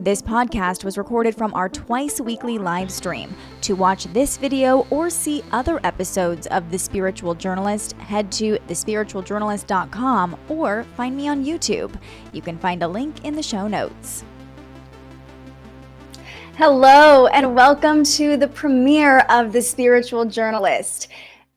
This podcast was recorded from our twice weekly live stream. To watch this video or see other episodes of The Spiritual Journalist, head to thespiritualjournalist.com or find me on YouTube. You can find a link in the show notes. Hello, and welcome to the premiere of The Spiritual Journalist.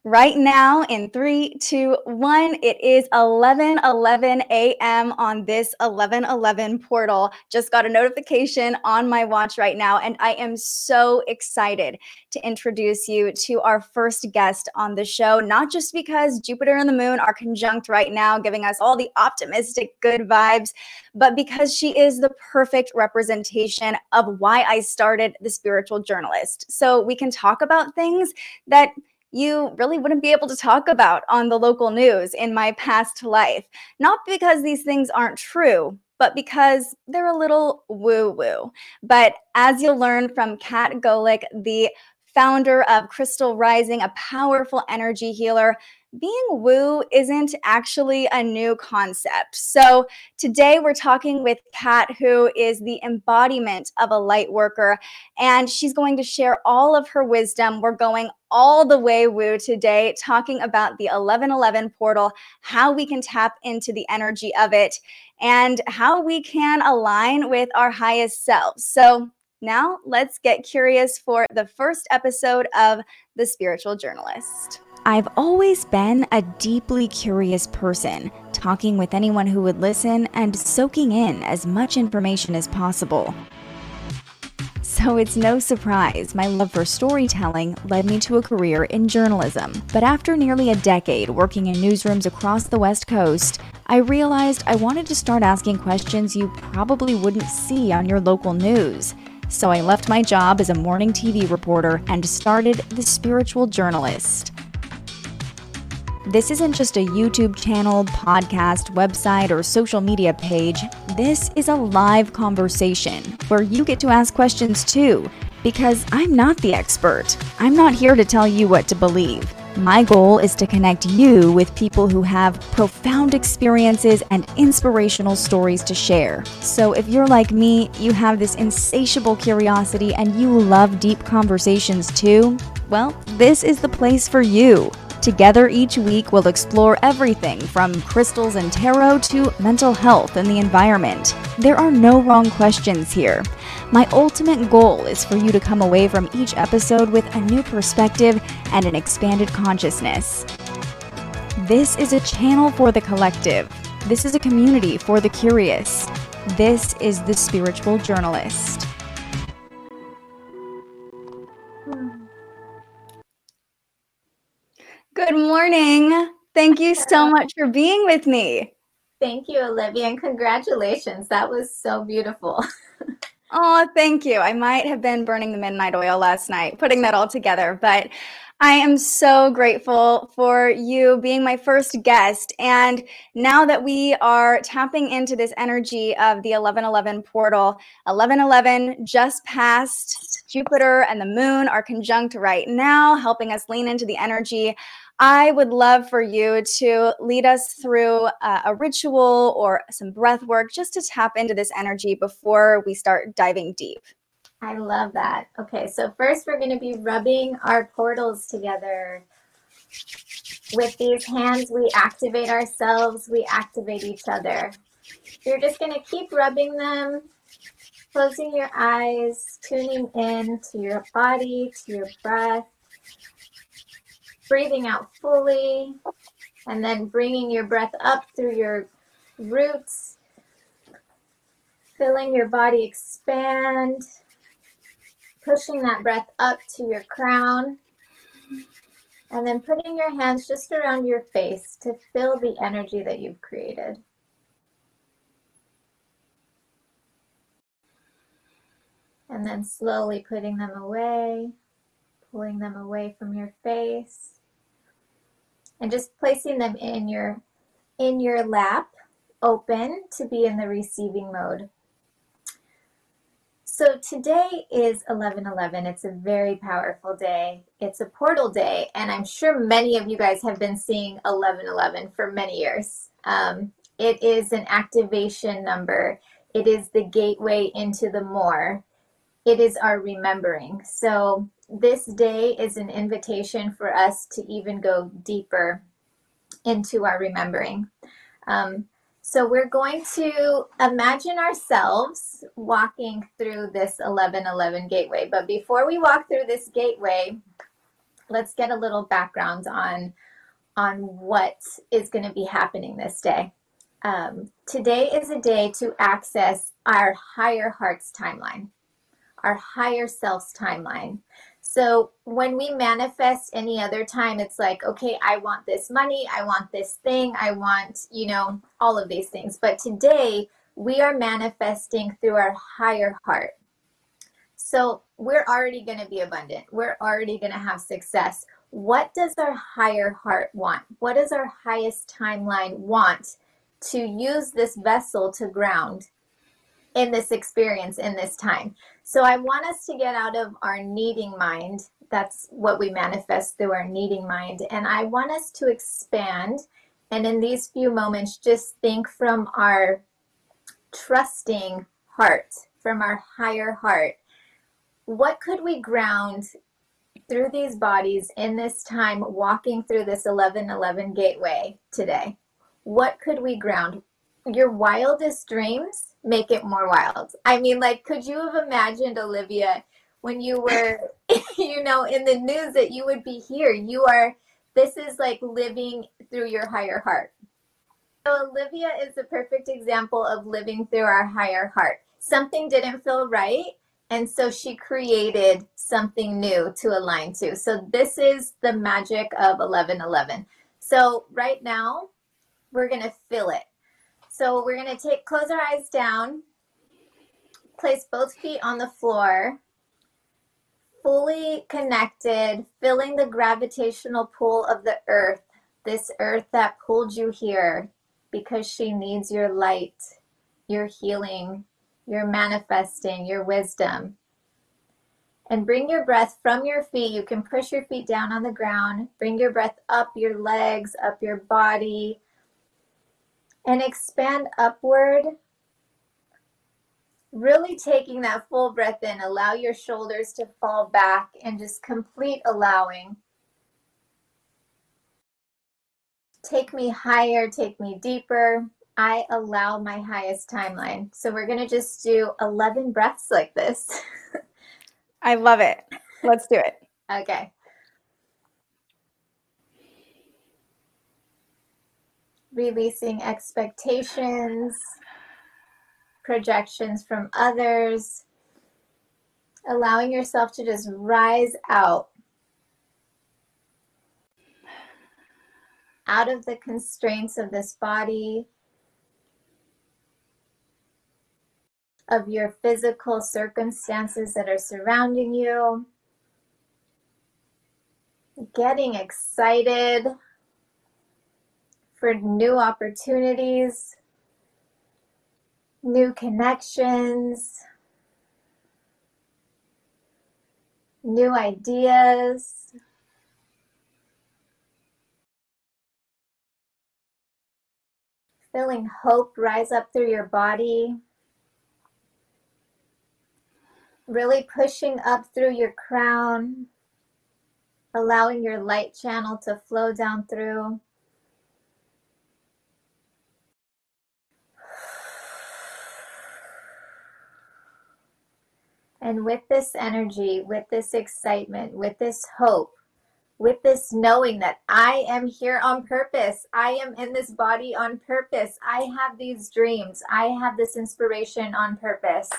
Right now, in three, two, one, it is 11 11 a.m. on this 11 11 portal. Just got a notification on my watch right now, and I am so excited to introduce you to our first guest on the show. Not just because Jupiter and the moon are conjunct right now, giving us all the optimistic, good vibes, but because she is the perfect representation of why I started the spiritual journalist. So we can talk about things that you really wouldn't be able to talk about on the local news in my past life. Not because these things aren't true, but because they're a little woo woo. But as you'll learn from Kat Golick, the founder of Crystal Rising, a powerful energy healer, being woo isn't actually a new concept. So today we're talking with Kat, who is the embodiment of a light worker, and she's going to share all of her wisdom. We're going all the way woo today, talking about the 1111 portal, how we can tap into the energy of it, and how we can align with our highest selves. So now let's get curious for the first episode of The Spiritual Journalist. I've always been a deeply curious person, talking with anyone who would listen and soaking in as much information as possible. So it's no surprise my love for storytelling led me to a career in journalism. But after nearly a decade working in newsrooms across the West Coast, I realized I wanted to start asking questions you probably wouldn't see on your local news. So I left my job as a morning TV reporter and started The Spiritual Journalist. This isn't just a YouTube channel, podcast, website, or social media page. This is a live conversation where you get to ask questions too, because I'm not the expert. I'm not here to tell you what to believe. My goal is to connect you with people who have profound experiences and inspirational stories to share. So, if you're like me, you have this insatiable curiosity and you love deep conversations too, well, this is the place for you. Together each week, we'll explore everything from crystals and tarot to mental health and the environment. There are no wrong questions here. My ultimate goal is for you to come away from each episode with a new perspective and an expanded consciousness. This is a channel for the collective. This is a community for the curious. This is the spiritual journalist. Good morning. Thank you so much for being with me. Thank you, Olivia, and congratulations. That was so beautiful. oh, thank you. I might have been burning the midnight oil last night, putting that all together, but I am so grateful for you being my first guest. And now that we are tapping into this energy of the 1111 portal, 1111 just passed Jupiter and the moon are conjunct right now, helping us lean into the energy I would love for you to lead us through a ritual or some breath work just to tap into this energy before we start diving deep. I love that. Okay, so first we're going to be rubbing our portals together. With these hands, we activate ourselves, we activate each other. You're just going to keep rubbing them, closing your eyes, tuning in to your body, to your breath breathing out fully, and then bringing your breath up through your roots, feeling your body expand, pushing that breath up to your crown, and then putting your hands just around your face to fill the energy that you've created. And then slowly putting them away, pulling them away from your face and just placing them in your in your lap open to be in the receiving mode. So today is 1111. It's a very powerful day. It's a portal day, and I'm sure many of you guys have been seeing 1111 for many years. Um, it is an activation number. It is the gateway into the more. It is our remembering. So, this day is an invitation for us to even go deeper into our remembering. Um, so, we're going to imagine ourselves walking through this 1111 gateway. But before we walk through this gateway, let's get a little background on on what is going to be happening this day. Um, today is a day to access our higher heart's timeline, our higher self's timeline. So when we manifest any other time, it's like, okay, I want this money, I want this thing, I want, you know, all of these things. But today, we are manifesting through our higher heart. So we're already going to be abundant. We're already going to have success. What does our higher heart want? What does our highest timeline want to use this vessel to ground in this experience in this time? So I want us to get out of our needing mind. That's what we manifest through our needing mind. And I want us to expand. And in these few moments, just think from our trusting heart, from our higher heart. What could we ground through these bodies in this time, walking through this 1111 gateway today? What could we ground? Your wildest dreams make it more wild. I mean, like, could you have imagined, Olivia, when you were, you know, in the news that you would be here? You are, this is like living through your higher heart. So, Olivia is a perfect example of living through our higher heart. Something didn't feel right. And so she created something new to align to. So, this is the magic of 1111. So, right now, we're going to fill it so we're to take, close our eyes down, place both feet on the floor, fully connected, filling the gravitational pull of the earth, this earth that pulled you here because she needs your light, your healing, your manifesting, your wisdom. And bring your breath from your feet. You can push your feet down on the ground. Bring your breath up your legs, up your body, and expand upward. Really taking that full breath in, allow your shoulders to fall back and just complete allowing. Take me higher, take me deeper. I allow my highest timeline. So we're going to just do 11 breaths like this. I love it. Let's do it. Okay. Releasing expectations, projections from others, allowing yourself to just rise out. Out of the constraints of this body, of your physical circumstances that are surrounding you, getting excited for new opportunities, new connections, new ideas. Feeling hope rise up through your body. Really pushing up through your crown, allowing your light channel to flow down through. And with this energy, with this excitement, with this hope, with this knowing that I am here on purpose, I am in this body on purpose, I have these dreams, I have this inspiration on purpose.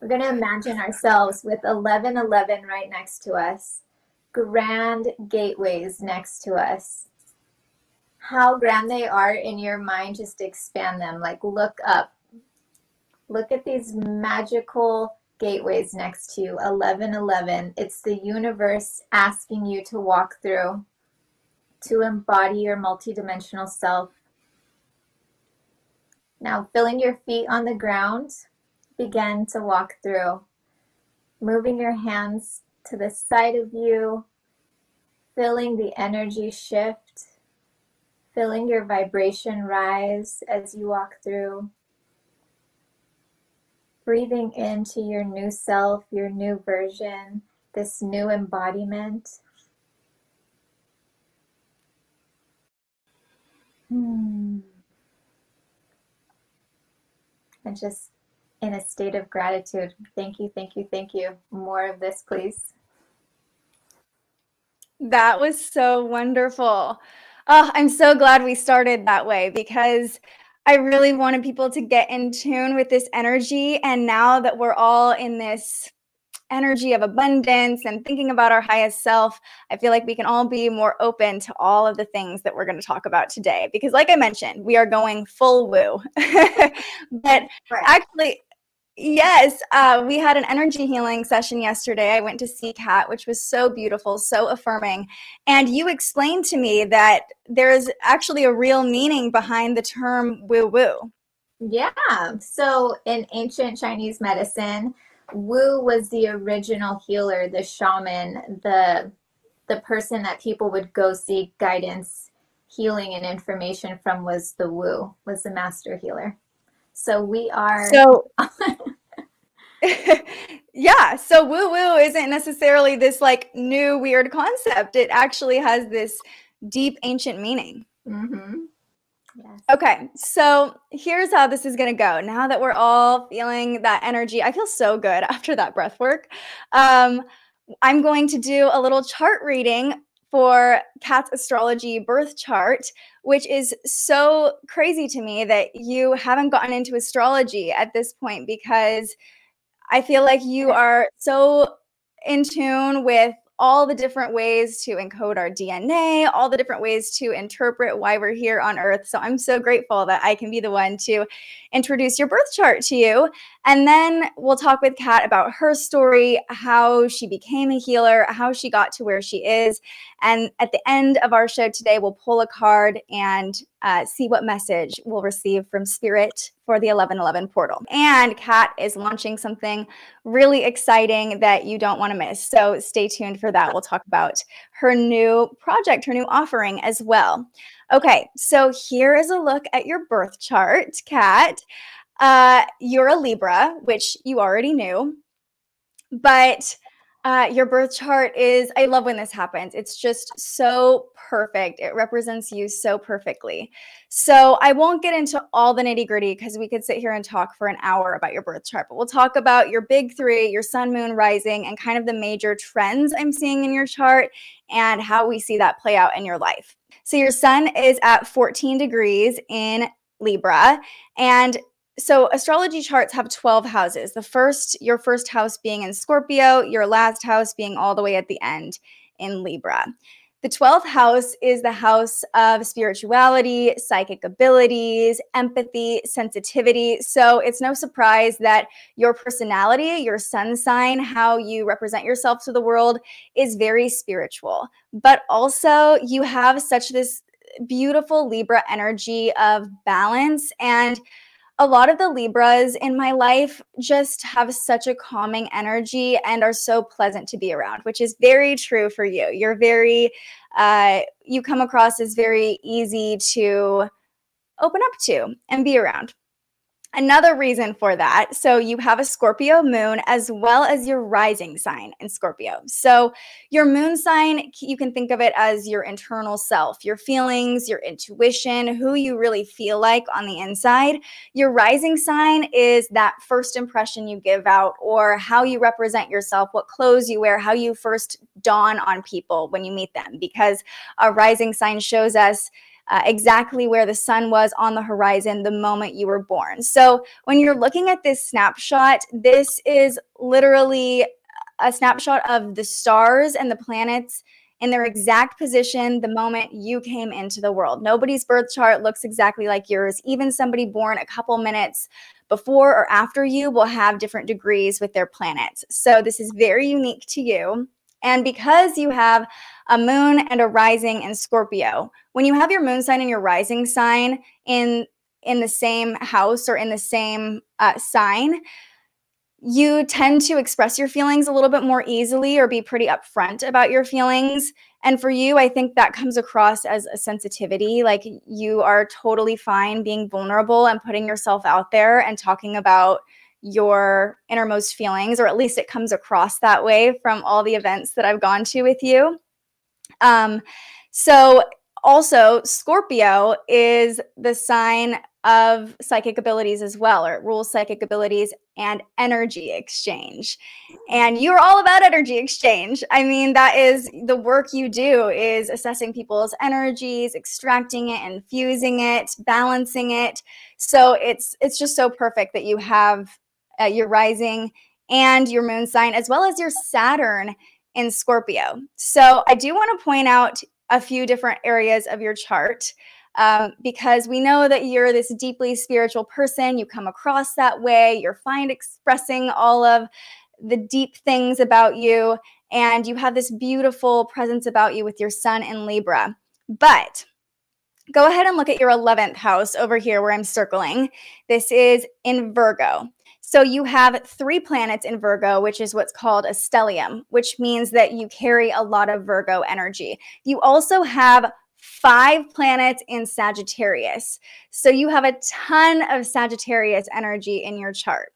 We're going to imagine ourselves with 1111 right next to us, grand gateways next to us. How grand they are in your mind, just expand them. Like look up, Look at these magical gateways next to you 1111. It's the universe asking you to walk through to embody your multidimensional self. Now, feeling your feet on the ground, begin to walk through. Moving your hands to the side of you, feeling the energy shift, feeling your vibration rise as you walk through breathing into your new self, your new version, this new embodiment. Hmm. And just in a state of gratitude. Thank you, thank you, thank you. More of this, please. That was so wonderful. Oh, I'm so glad we started that way because I really wanted people to get in tune with this energy. And now that we're all in this energy of abundance and thinking about our highest self, I feel like we can all be more open to all of the things that we're going to talk about today. Because, like I mentioned, we are going full woo. but right. actually, Yes, uh, we had an energy healing session yesterday. I went to see Kat, which was so beautiful, so affirming. And you explained to me that there is actually a real meaning behind the term woo woo. Yeah. So in ancient Chinese medicine, Wu was the original healer, the shaman, the the person that people would go seek guidance, healing, and information from was the Wu, was the master healer. So we are. So, yeah. So woo woo isn't necessarily this like new weird concept. It actually has this deep ancient meaning. Mm-hmm. Yes. Okay, so here's how this is going to go. Now that we're all feeling that energy, I feel so good after that breath work. Um, I'm going to do a little chart reading for Kat's astrology birth chart, which is so crazy to me that you haven't gotten into astrology at this point because I feel like you are so in tune with all the different ways to encode our DNA, all the different ways to interpret why we're here on Earth. So I'm so grateful that I can be the one to introduce your birth chart to you. And then we'll talk with Kat about her story, how she became a healer, how she got to where she is. And at the end of our show today, we'll pull a card and uh, see what message we'll receive from Spirit for the 1111 portal. And Kat is launching something really exciting that you don't want to miss. So stay tuned for that. We'll talk about her new project, her new offering as well. Okay, so here is a look at your birth chart, Kat. Uh, you're a Libra, which you already knew, but uh, your birth chart is, I love when this happens. It's just so perfect. It represents you so perfectly. So I won't get into all the nitty gritty because we could sit here and talk for an hour about your birth chart, but we'll talk about your big three, your sun, moon, rising, and kind of the major trends I'm seeing in your chart and how we see that play out in your life. So your sun is at 14 degrees in Libra. And so astrology charts have 12 houses. The first, your first house being in Scorpio, your last house being all the way at the end in Libra. The 12th house is the house of spirituality, psychic abilities, empathy, sensitivity. So it's no surprise that your personality, your sun sign, how you represent yourself to the world is very spiritual. But also, you have such this beautiful Libra energy of balance and a lot of the Libras in my life just have such a calming energy and are so pleasant to be around, which is very true for you. You're very, uh, you come across as very easy to open up to and be around. Another reason for that, so you have a Scorpio moon as well as your rising sign in Scorpio. So your moon sign, you can think of it as your internal self, your feelings, your intuition, who you really feel like on the inside. Your rising sign is that first impression you give out or how you represent yourself, what clothes you wear, how you first dawn on people when you meet them, because a rising sign shows us uh, exactly where the sun was on the horizon the moment you were born. So when you're looking at this snapshot, this is literally a snapshot of the stars and the planets in their exact position the moment you came into the world. Nobody's birth chart looks exactly like yours. Even somebody born a couple minutes before or after you will have different degrees with their planets. So this is very unique to you. And because you have a moon and a rising in Scorpio, when you have your moon sign and your rising sign in in the same house or in the same uh, sign, you tend to express your feelings a little bit more easily or be pretty upfront about your feelings. And for you, I think that comes across as a sensitivity. Like you are totally fine being vulnerable and putting yourself out there and talking about your innermost feelings, or at least it comes across that way from all the events that I've gone to with you. Um, so, also, Scorpio is the sign of psychic abilities as well, or rules psychic abilities and energy exchange. And you're all about energy exchange. I mean, that is the work you do is assessing people's energies, extracting it, infusing it, balancing it. So it's it's just so perfect that you have uh, your rising and your moon sign as well as your Saturn in Scorpio. So I do want to point out a few different areas of your chart um, because we know that you're this deeply spiritual person. You come across that way. You're fine expressing all of the deep things about you, and you have this beautiful presence about you with your sun in Libra. But go ahead and look at your 11th house over here where I'm circling. This is in Virgo. So you have three planets in Virgo, which is what's called a stellium, which means that you carry a lot of Virgo energy. You also have five planets in Sagittarius. So you have a ton of Sagittarius energy in your chart.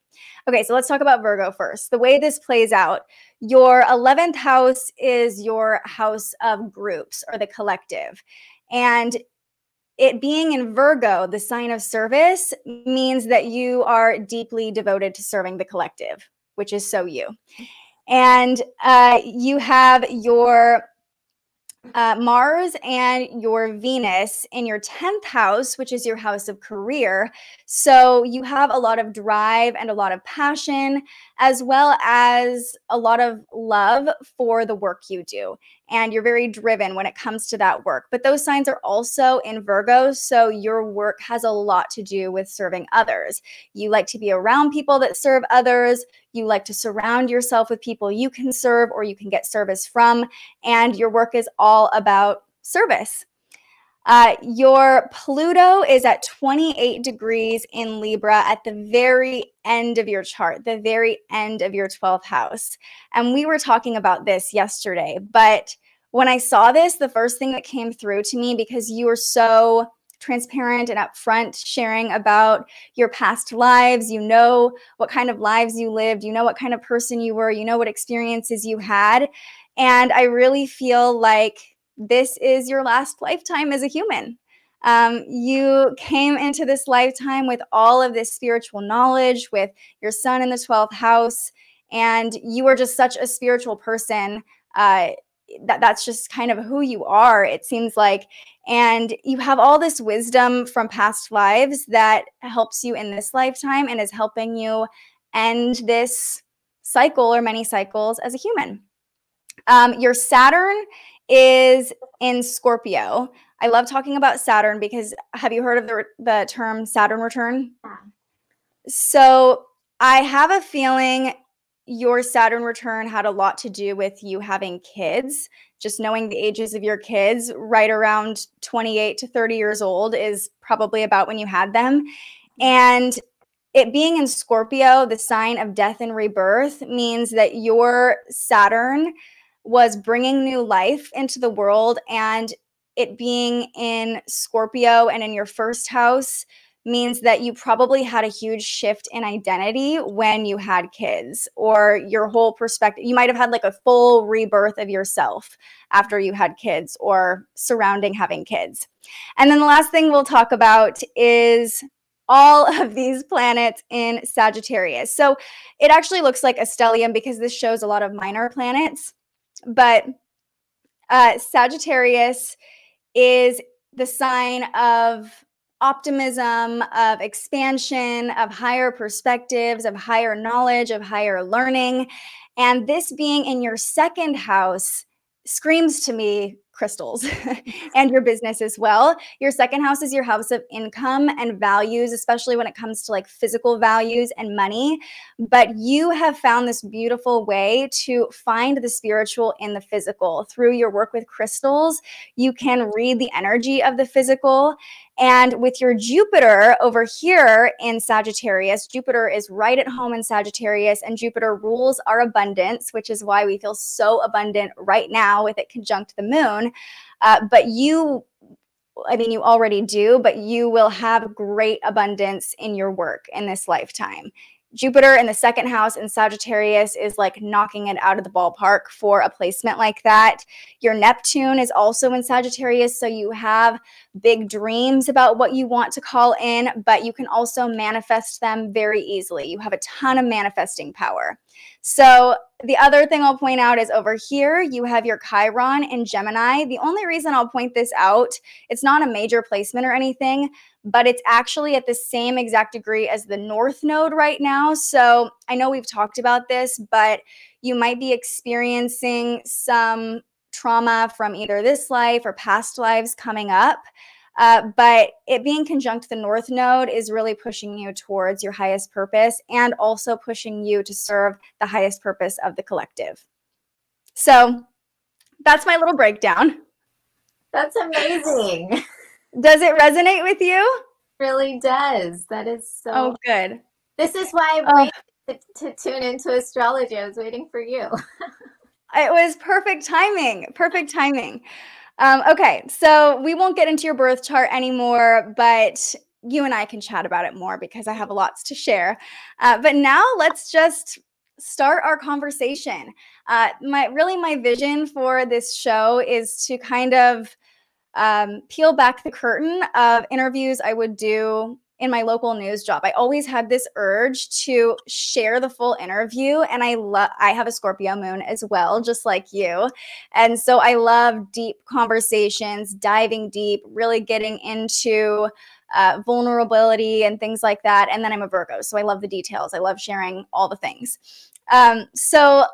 Okay, so let's talk about Virgo first. The way this plays out, your 11th house is your house of groups or the collective. And it being in Virgo, the sign of service, means that you are deeply devoted to serving the collective, which is so you. And uh, you have your uh, Mars and your Venus in your 10th house, which is your house of career. So you have a lot of drive and a lot of passion, as well as a lot of love for the work you do and you're very driven when it comes to that work. But those signs are also in Virgo. So your work has a lot to do with serving others. You like to be around people that serve others. You like to surround yourself with people you can serve or you can get service from. And your work is all about service. Uh, your Pluto is at 28 degrees in Libra at the very end of your chart, the very end of your 12th house. And we were talking about this yesterday. But when I saw this, the first thing that came through to me, because you were so transparent and upfront sharing about your past lives. You know what kind of lives you lived. You know what kind of person you were. You know what experiences you had. And I really feel like this is your last lifetime as a human. Um, you came into this lifetime with all of this spiritual knowledge, with your sun in the 12th house, and you are just such a spiritual person. Uh, that that's just kind of who you are it seems like and you have all this wisdom from past lives that helps you in this lifetime and is helping you end this cycle or many cycles as a human um, your saturn is in Scorpio. I love talking about Saturn because have you heard of the, the term Saturn return? Yeah. So I have a feeling your Saturn return had a lot to do with you having kids. Just knowing the ages of your kids, right around 28 to 30 years old, is probably about when you had them. And it being in Scorpio, the sign of death and rebirth, means that your Saturn was bringing new life into the world and it being in Scorpio and in your first house means that you probably had a huge shift in identity when you had kids or your whole perspective you might have had like a full rebirth of yourself after you had kids or surrounding having kids and then the last thing we'll talk about is all of these planets in Sagittarius. So it actually looks like a stellium because this shows a lot of minor planets. But uh, Sagittarius is the sign of optimism, of expansion, of higher perspectives, of higher knowledge, of higher learning. And this being in your second house screams to me crystals and your business as well. Your second house is your house of income and values, especially when it comes to like physical values and money. But you have found this beautiful way to find the spiritual in the physical. Through your work with crystals, you can read the energy of the physical and with your Jupiter over here in Sagittarius, Jupiter is right at home in Sagittarius, and Jupiter rules our abundance, which is why we feel so abundant right now with it conjunct the moon. Uh, but you I mean, you already do, but you will have great abundance in your work in this lifetime. Jupiter in the second house in Sagittarius is like knocking it out of the ballpark for a placement like that. Your Neptune is also in Sagittarius, so you have big dreams about what you want to call in, but you can also manifest them very easily. You have a ton of manifesting power. So, the other thing I'll point out is over here, you have your Chiron in Gemini. The only reason I'll point this out, it's not a major placement or anything, but it's actually at the same exact degree as the North Node right now. So, I know we've talked about this, but you might be experiencing some trauma from either this life or past lives coming up. Uh, but it being conjunct the North Node is really pushing you towards your highest purpose and also pushing you to serve the highest purpose of the collective. So that's my little breakdown. That's amazing. Does it resonate with you? It really does. That is so. Oh, good. This is why I waited to, to tune into astrology. I was waiting for you. it was perfect timing. Perfect timing. Um, okay, so we won't get into your birth chart anymore, but you and I can chat about it more because I have lots to share. Uh, but now let's just start our conversation. Uh, my really my vision for this show is to kind of um, peel back the curtain of interviews I would do in my local news job. I always had this urge to share the full interview and I love I have a Scorpio moon as well just like you. And so I love deep conversations, diving deep, really getting into uh, vulnerability and things like that. And then I'm a Virgo, so I love the details. I love sharing all the things. Um, so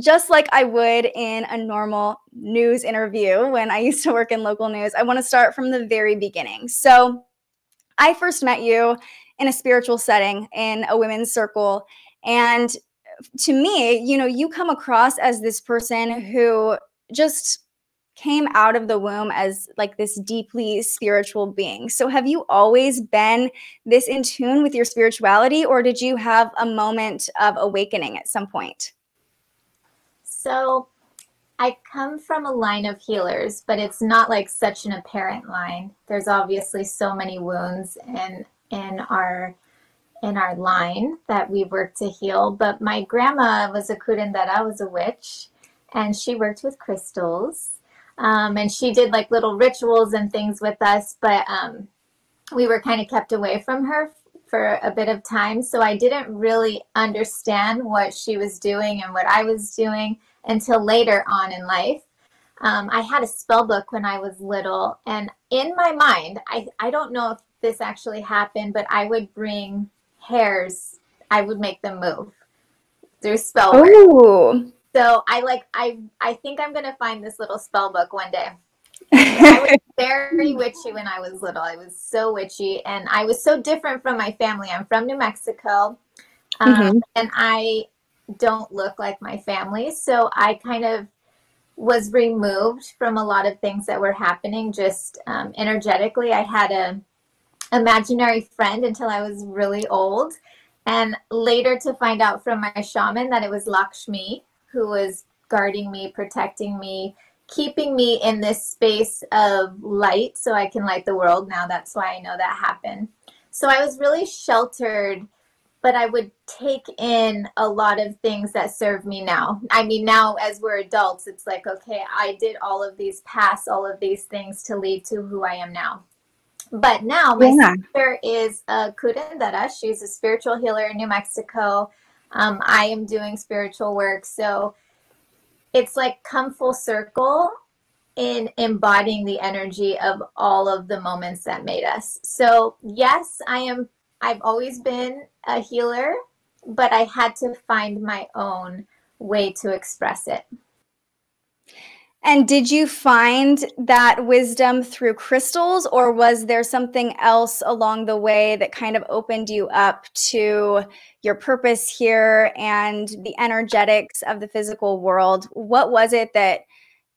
just like I would in a normal news interview when I used to work in local news, I want to start from the very beginning. So I first met you in a spiritual setting in a women's circle. And to me, you know, you come across as this person who just came out of the womb as like this deeply spiritual being. So have you always been this in tune with your spirituality or did you have a moment of awakening at some point? So I come from a line of healers, but it's not like such an apparent line. There's obviously so many wounds in in our in our line that we work to heal. But my grandma was a curandera, was a witch, and she worked with crystals. Um, and she did like little rituals and things with us, but um, we were kind of kept away from her for a bit of time. So I didn't really understand what she was doing and what I was doing until later on in life. Um, I had a spell book when I was little, and in my mind, I, I don't know if this actually happened, but I would bring hairs, I would make them move through spell work. Ooh. So I like I I think I'm gonna find this little spell book one day. I was very witchy when I was little. I was so witchy, and I was so different from my family. I'm from New Mexico, um, mm-hmm. and I don't look like my family. So I kind of was removed from a lot of things that were happening just um, energetically. I had a imaginary friend until I was really old. And later to find out from my shaman that it was Lakshmi who was guarding me, protecting me, keeping me in this space of light so I can light the world. Now that's why I know that happened. So I was really sheltered but I would take in a lot of things that serve me now. I mean, now as we're adults, it's like, okay, I did all of these past, all of these things to lead to who I am now. But now my yeah. sister is a curandera. She's a spiritual healer in New Mexico. Um, I am doing spiritual work. So it's like come full circle in embodying the energy of all of the moments that made us. So, yes, I am I've always been a healer, but I had to find my own way to express it. And did you find that wisdom through crystals, or was there something else along the way that kind of opened you up to your purpose here and the energetics of the physical world? What was it that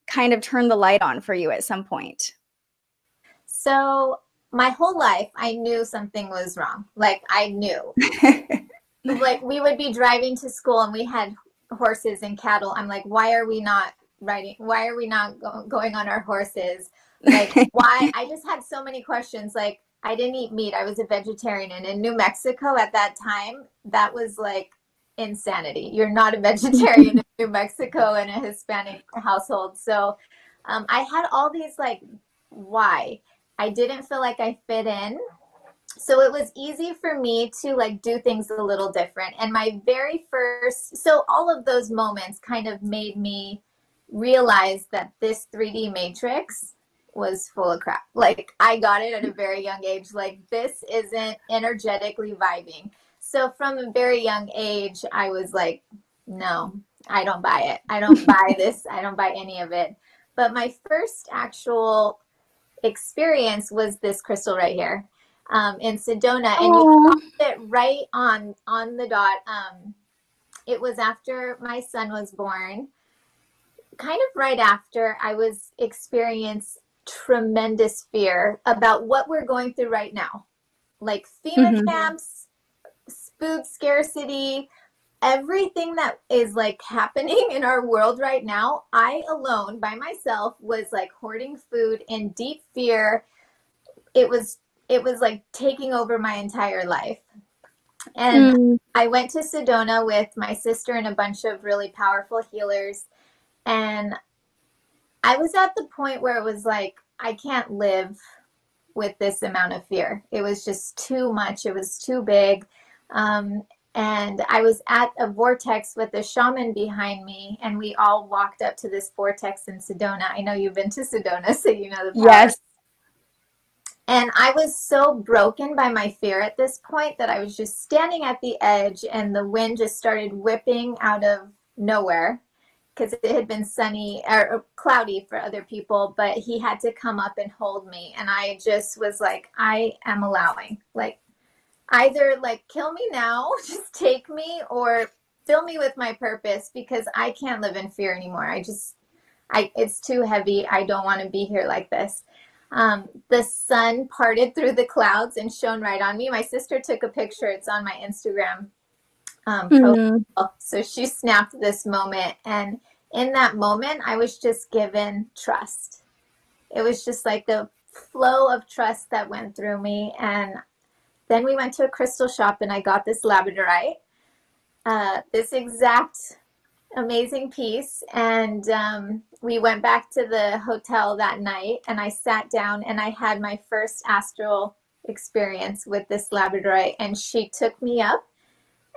kind of turned the light on for you at some point? So, my whole life I knew something was wrong. Like I knew. like we would be driving to school and we had horses and cattle. I'm like, why are we not riding? Why are we not go- going on our horses? Like why? I just had so many questions. Like I didn't eat meat. I was a vegetarian. And in New Mexico at that time, that was like insanity. You're not a vegetarian in New Mexico in a Hispanic household. So um, I had all these like, why? I didn't feel like I fit in. So it was easy for me to like do things a little different. And my very first, so all of those moments kind of made me realize that this 3D matrix was full of crap. Like I got it at a very young age. Like this isn't energetically vibing. So from a very young age, I was like, no, I don't buy it. I don't buy this. I don't buy any of it. But my first actual experience was this crystal right here um, in Sedona, and Aww. you it right on on the dot. Um, it was after my son was born, kind of right after I was experiencing tremendous fear about what we're going through right now, like FEMA mm-hmm. camps, food scarcity, everything that is like happening in our world right now. I alone by myself was like hoarding food in deep fear. It was it was like taking over my entire life. And mm. I went to Sedona with my sister and a bunch of really powerful healers. And I was at the point where it was like, I can't live with this amount of fear. It was just too much. It was too big. Um, and I was at a vortex with a shaman behind me, and we all walked up to this vortex in Sedona. I know you've been to Sedona, so you know the power. Yes. And I was so broken by my fear at this point that I was just standing at the edge, and the wind just started whipping out of nowhere because it had been sunny or cloudy for other people, but he had to come up and hold me. And I just was like, I am allowing, like, either like kill me now, just take me, or fill me with my purpose because I can't live in fear anymore. I just, I, it's too heavy. I don't want to be here like this. Um, the sun parted through the clouds and shone right on me. My sister took a picture. It's on my Instagram um, mm-hmm. So she snapped this moment. And in that moment, I was just given trust. It was just like the flow of trust that went through me. And then we went to a crystal shop and I got this labradorite, uh, this exact amazing piece. And um, we went back to the hotel that night and I sat down and I had my first astral experience with this labradorite. And she took me up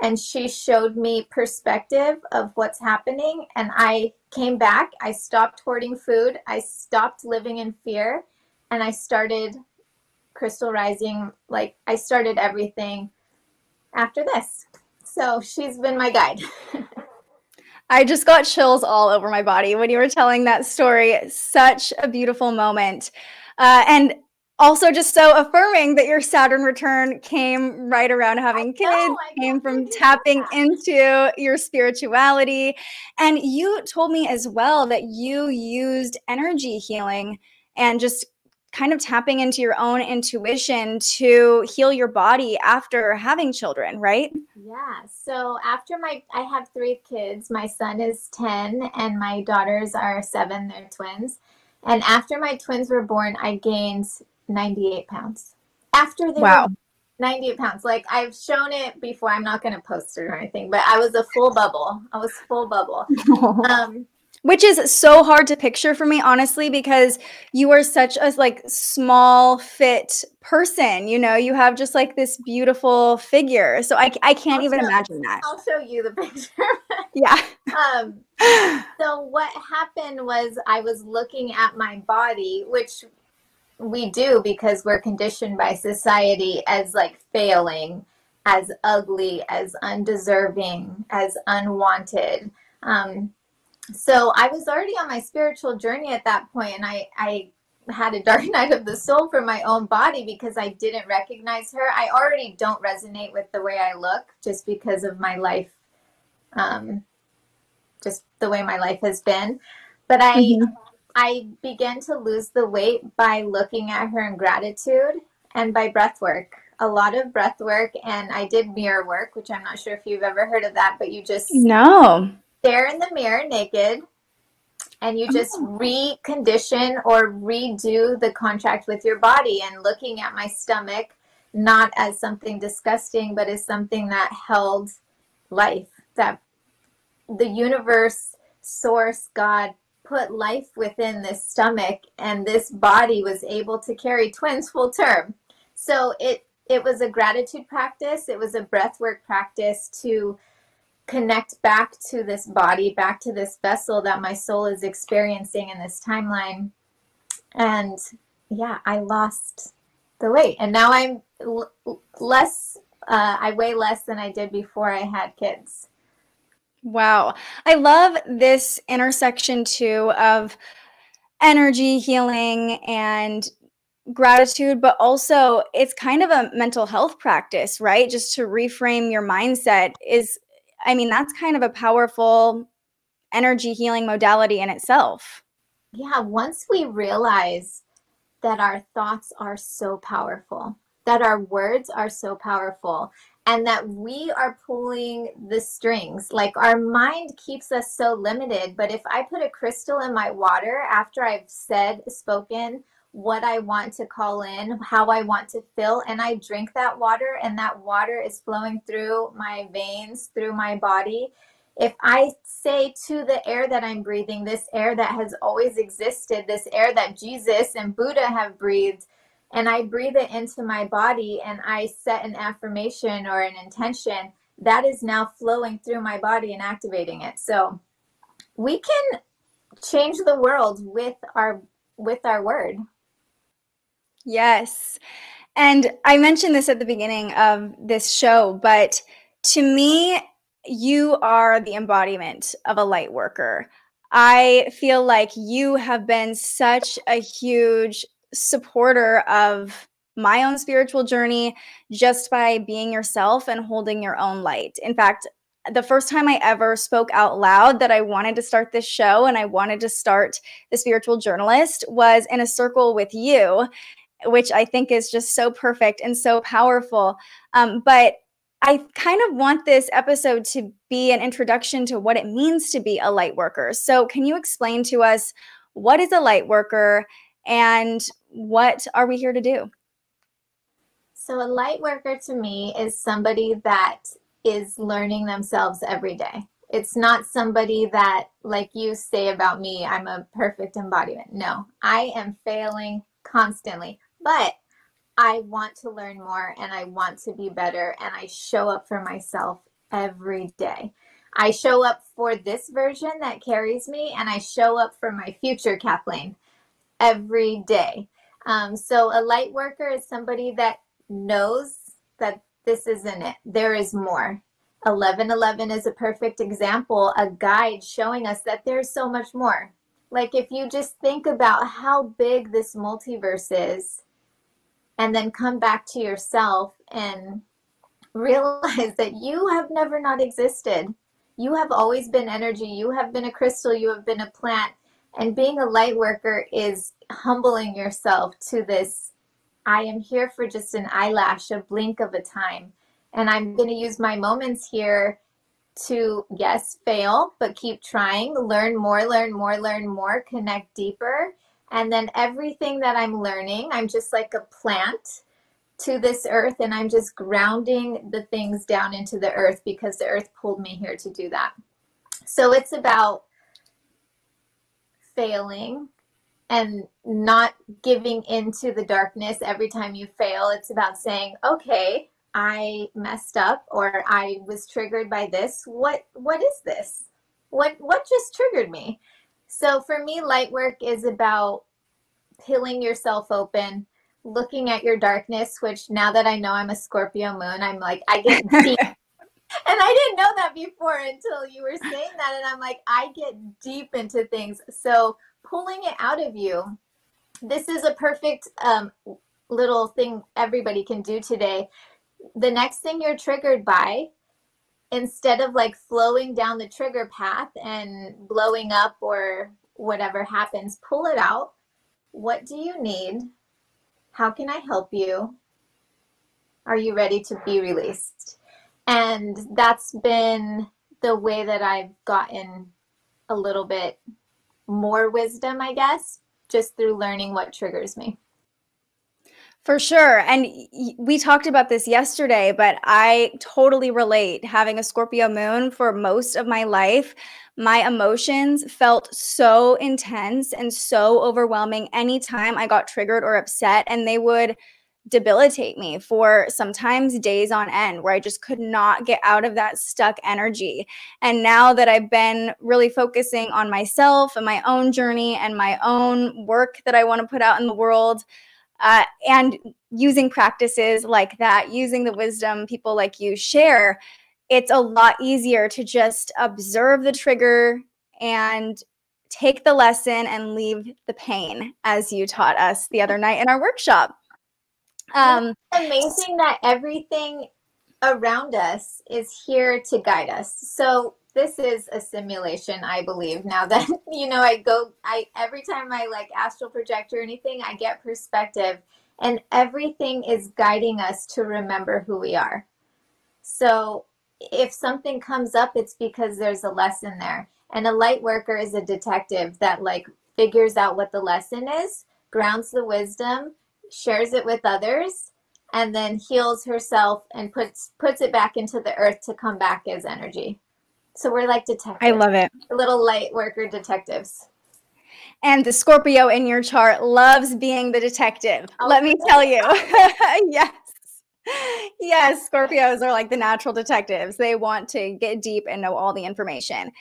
and she showed me perspective of what's happening and i came back i stopped hoarding food i stopped living in fear and i started crystal rising like i started everything after this so she's been my guide I just got chills all over my body when you were telling that story. Such a beautiful moment. Uh, and also just so affirming that your Saturn return came right around having kids, came from tapping that. into your spirituality. And you told me as well that you used energy healing and just kind of tapping into your own intuition to heal your body after having children, right? Yeah. So after my I have 3 kids. My son is 10 and my daughters are 7, they're twins. And after my twins were born, I gained 98 pounds. After they wow. were 98 pounds. Like I've shown it before. I'm not going to post it or anything, but I was a full bubble. I was full bubble. Um, which is so hard to picture for me honestly because you are such a like small fit person you know? You have just like this beautiful figure so i, I can't I'll even show, imagine that. I'll show you the picture. Yeah. Um so what happened was i was looking at my body which we do because we're conditioned by society as like failing as ugly as undeserving as unwanted. Um, so i was already on my spiritual journey at that point and i i had a dark night of the soul for my own body because i didn't recognize her i already don't resonate with the way i look just because of my life um, just the way my life has been but i mm-hmm. I began to lose the weight by looking at her in gratitude and by breath work. A lot of breath work, and I did mirror work, which I'm not sure if you've ever heard of that, but you just no stare in the mirror naked and you just oh. recondition or redo the contract with your body. And looking at my stomach not as something disgusting but as something that held life that the universe source god put life within this stomach and this body was able to carry twins full term. So it it was a gratitude practice. It was a breath work practice to connect back to this body, back to this vessel that my soul is experiencing in this timeline. And yeah, I lost the weight. And now I'm l- less, uh, I weigh less than I did before I had kids. Wow. I love this intersection too of energy healing and gratitude, but also it's kind of a mental health practice, right? Just to reframe your mindset is I mean, that's kind of a powerful energy healing modality in itself. Yeah, once we realize that our thoughts are so powerful, that our words are so powerful, and that we are pulling the strings. Like our mind keeps us so limited, but if I put a crystal in my water after I've said, spoken, what I want to call in, how I want to feel, and I drink that water, and that water is flowing through my veins, through my body. If I say to the air that I'm breathing, this air that has always existed, this air that Jesus and Buddha have breathed, and I breathe it into my body and I set an affirmation or an intention, that is now flowing through my body and activating it. So we can change the world with our with our word. Yes. And I mentioned this at the beginning of this show, but to me, you are the embodiment of a light worker. I feel like you have been such a huge supporter of my own spiritual journey just by being yourself and holding your own light. In fact, the first time I ever spoke out loud that I wanted to start this show and I wanted to start the spiritual journalist was in a circle with you which I think is just so perfect and so powerful. Um, but I kind of want this episode to be an introduction to what it means to be a light worker. So, can you explain to us what is a light worker and what are we here to do? So, a light worker to me is somebody that is learning themselves every day. It's not somebody that, like you say about me, I'm a perfect embodiment. No, I am failing constantly. But I want to learn more and I want to be better and I show up for myself every day. I show up for this version that carries me and I show up for my future Kathleen every day. Um, so a light worker is somebody that knows that this isn't it. There is more. 1111 is a perfect example, a guide showing us that there's so much more. Like if you just think about how big this multiverse is, and then come back to yourself and realize that you have never not existed. You have always been energy. You have been a crystal. You have been a plant. And being a light worker is humbling yourself to this I am here for just an eyelash, a blink of a time. And I'm going to use my moments here to, yes, fail, but keep trying, learn more, learn more, learn more, connect deeper, and then everything that I'm learning, I'm just like a plant to this earth and I'm just grounding the things down into the earth because the earth pulled me here to do that. So it's about failing and not giving into the darkness every time you fail. It's about saying, okay, I messed up or I was triggered by this. What what is this? What what just triggered me? So for me, light work is about peeling yourself open, looking at your darkness, which now that I know I'm a Scorpio moon, I'm like, I get deep. and I didn't know that before until you were saying that. And I'm like, I get deep into things. So pulling it out of you, this is a perfect um, little thing everybody can do today. The next thing you're triggered by, instead of like flowing down the trigger path and blowing up or whatever happens, pull it out. What do you need? How can I help you? Are you ready to be released? And that's been the way that I've gotten a little bit more wisdom, I guess, just through learning what triggers me. For sure. And we talked about this yesterday, but I totally relate. Having a Scorpio moon for most of my life, my emotions felt so intense and so overwhelming anytime I got triggered or upset, and they would debilitate me for sometimes days on end where I just could not get out of that stuck energy. And now that I've been really focusing on myself and my own journey and my own work that I want to put out in the world, uh, and using practices like that, using the wisdom people like you share, it's a lot easier to just observe the trigger and take the lesson and leave the pain, as you taught us the other night in our workshop. Um, it's amazing that everything around us is here to guide us. So this is a simulation, I believe. Now that you know, I go, I every time I like astral project or anything, I get perspective, and everything is guiding us to remember who we are. So if something comes up, it's because there's a lesson there. And a light worker is a detective that like figures out what the lesson is, grounds the wisdom, shares it with others, and then heals herself and puts puts it back into the earth to come back as energy. So we're like detectives. I love it. Little light worker detectives. And the Scorpio in your chart loves being the detective. Oh, Let me tell you. yes. Yes, Scorpios are like the natural detectives. They want to get deep and know all the information.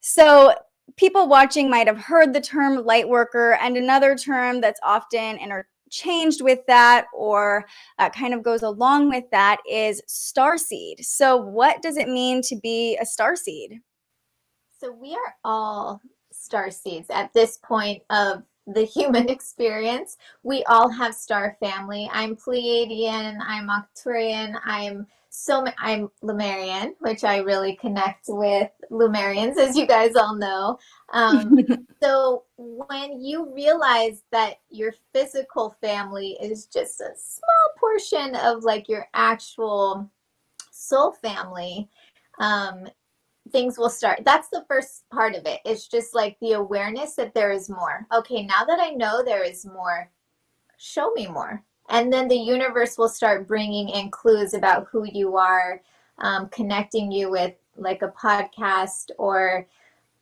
So, people watching might have heard the term light worker and another term that's often inter- changed with that or uh, kind of goes along with that is star seed. So, what does it mean to be a star seed? So, we are all star seeds at this point of the human experience. We all have star family. I'm Pleiadian, I'm Arcturian, I'm so I'm Lemurian, which I really connect with Lemurians, as you guys all know. Um, so when you realize that your physical family is just a small portion of like your actual soul family, um, things will start. That's the first part of it. It's just like the awareness that there is more. Okay, now that I know there is more, show me more and then the universe will start bringing in clues about who you are um, connecting you with like a podcast or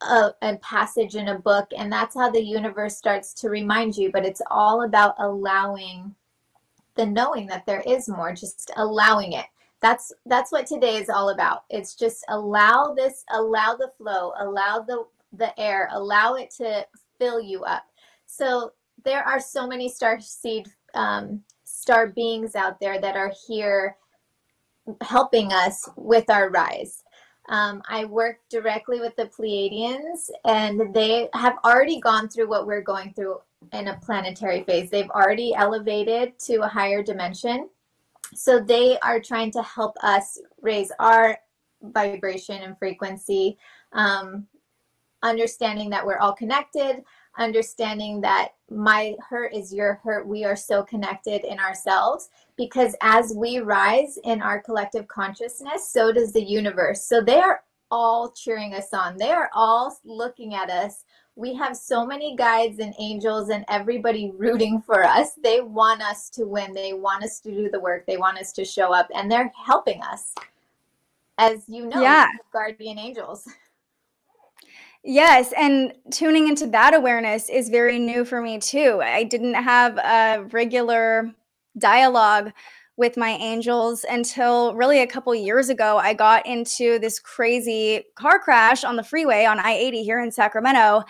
a, a, passage in a book. And that's how the universe starts to remind you. But it's all about allowing the knowing that there is more just allowing it. That's that's what today is all about. It's just allow this allow the flow allow the the air allow it to fill you up. So there are so many star seed um, star beings out there that are here helping us with our rise. Um, I work directly with the Pleiadians, and they have already gone through what we're going through in a planetary phase. They've already elevated to a higher dimension. So they are trying to help us raise our vibration and frequency, um, understanding that we're all connected, understanding that my hurt is your hurt. We are so connected in ourselves because as we rise in our collective consciousness, so does the universe. So they are all cheering us on. They are all looking at us. We have so many guides and angels and everybody rooting for us. They want us to win. They want us to do the work. They want us to show up and they're helping us. As you know, yeah. guardian angels. Yes, and tuning into that awareness is very new for me too. I didn't have a regular dialogue with my angels until really a couple years ago. I got into this crazy car crash on the freeway on I 80 here in Sacramento.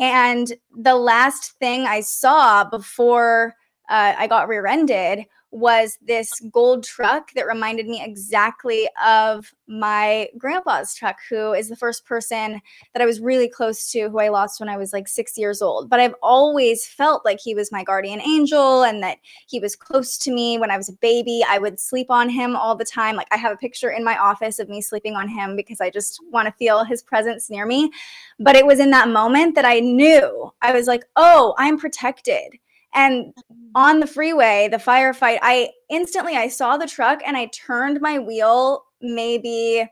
And the last thing I saw before uh, I got rear ended was this gold truck that reminded me exactly of my grandpa's truck, who is the first person that I was really close to, who I lost when I was like six years old. But I've always felt like he was my guardian angel and that he was close to me when I was a baby. I would sleep on him all the time. Like I have a picture in my office of me sleeping on him because I just want to feel his presence near me. But it was in that moment that I knew I was like, oh, I'm protected and mm. on the freeway, the firefight, I instantly I saw the truck and I turned my wheel maybe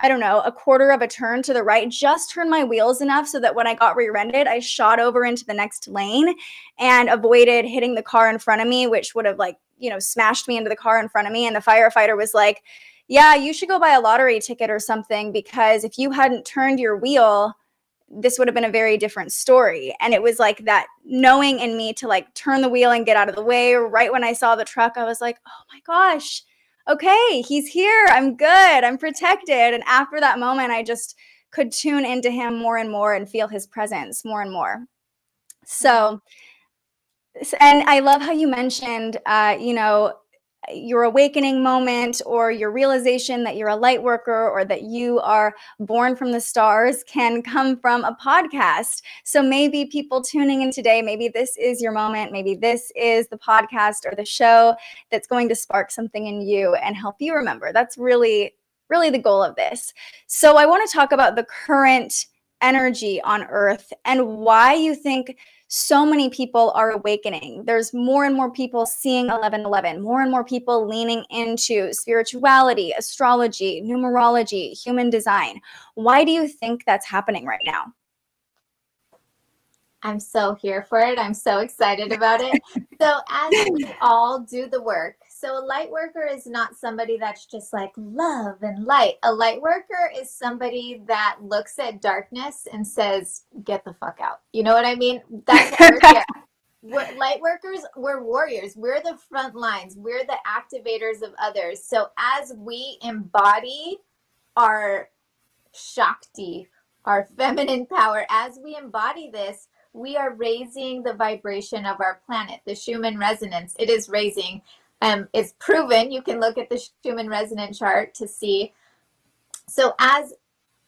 I don't know, a quarter of a turn to the right, just turned my wheels enough so that when I got rear ended, I shot over into the next lane and avoided hitting the car in front of me, which would have like, you know, smashed me into the car in front of me. And the firefighter was like, Yeah, you should go buy a lottery ticket or something because if you hadn't turned your wheel, this would have been a very different story. And it was like that knowing in me to like turn the wheel and get out of the way. Right when I saw the truck, I was like, oh my gosh, okay, he's here. I'm good. I'm protected. And after that moment, I just could tune into him more and more and feel his presence more and more. So, and I love how you mentioned, uh, you know, your awakening moment or your realization that you're a light worker or that you are born from the stars can come from a podcast. So maybe people tuning in today, maybe this is your moment, maybe this is the podcast or the show that's going to spark something in you and help you remember. That's really, really the goal of this. So I want to talk about the current energy on earth and why you think so many people are awakening. There's more and more people seeing 1111, more and more people leaning into spirituality, astrology, numerology, human design. Why do you think that's happening right now? I'm so here for it. I'm so excited about it. so, as we all do the work, so a light worker is not somebody that's just like love and light. A light worker is somebody that looks at darkness and says, "Get the fuck out." You know what I mean? That's what we're, we're light workers. We're warriors. We're the front lines. We're the activators of others. So as we embody our shakti, our feminine power, as we embody this, we are raising the vibration of our planet. The Schumann resonance, it is raising. Um, it's proven. You can look at the Schumann resonant chart to see. So as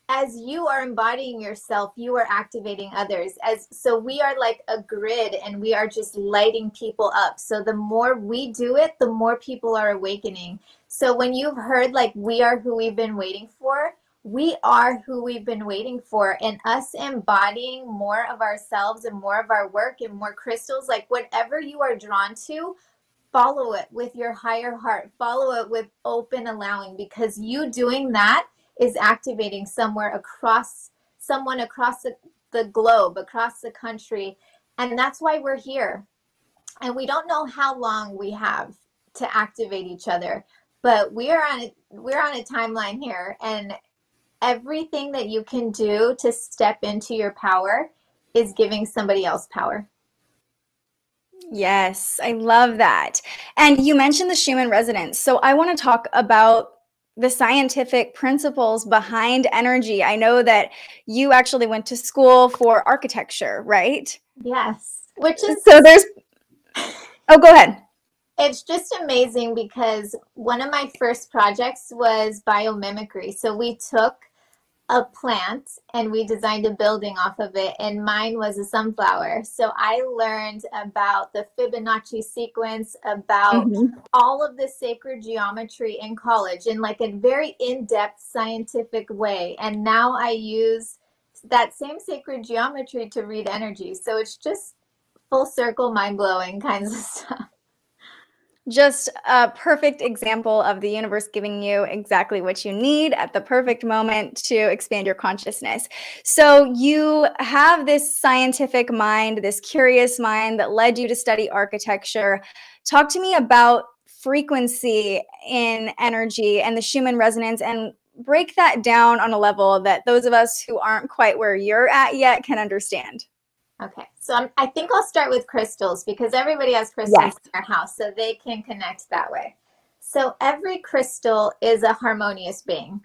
as you are embodying yourself, you are activating others. As so we are like a grid and we are just lighting people up. So the more we do it, the more people are awakening. So when you've heard like we are who we've been waiting for, we are who we've been waiting for and us embodying more of ourselves and more of our work and more crystals like whatever you are drawn to follow it with your higher heart. Follow it with open allowing because you doing that is activating somewhere across someone across the, the globe across the country. And that's why we're here. And we don't know how long we have to activate each other but we are on a we're on a timeline here. And everything that you can do to step into your power is giving somebody else power. Yes, I love that. And you mentioned the Schumann resonance. So I want to talk about the scientific principles behind energy. I know that you actually went to school for architecture, right? Yes. Which is so there's Oh, go ahead. It's just amazing because one of my first projects was biomimicry. So we took a plant and we designed a building off of it and mine was a sunflower. So i learned about the fibonacci sequence about mm-hmm. all of the sacred geometry in college in like a very in-depth scientific way. And now i use that same sacred geometry to read energy. So it's just full circle mind-blowing kinds of stuff just a perfect example of the universe giving you exactly what you need at the perfect moment to expand your consciousness. So, you have this scientific mind, this curious mind that led you to study architecture. Talk to me about frequency in energy and the Schumann resonance and break that down on a level that those of us who aren't quite where you're at yet can understand. Okay, so I'm, i think I'll start with crystals because everybody has crystals yes. in their house, so they can connect that way. So every crystal is a harmonious being.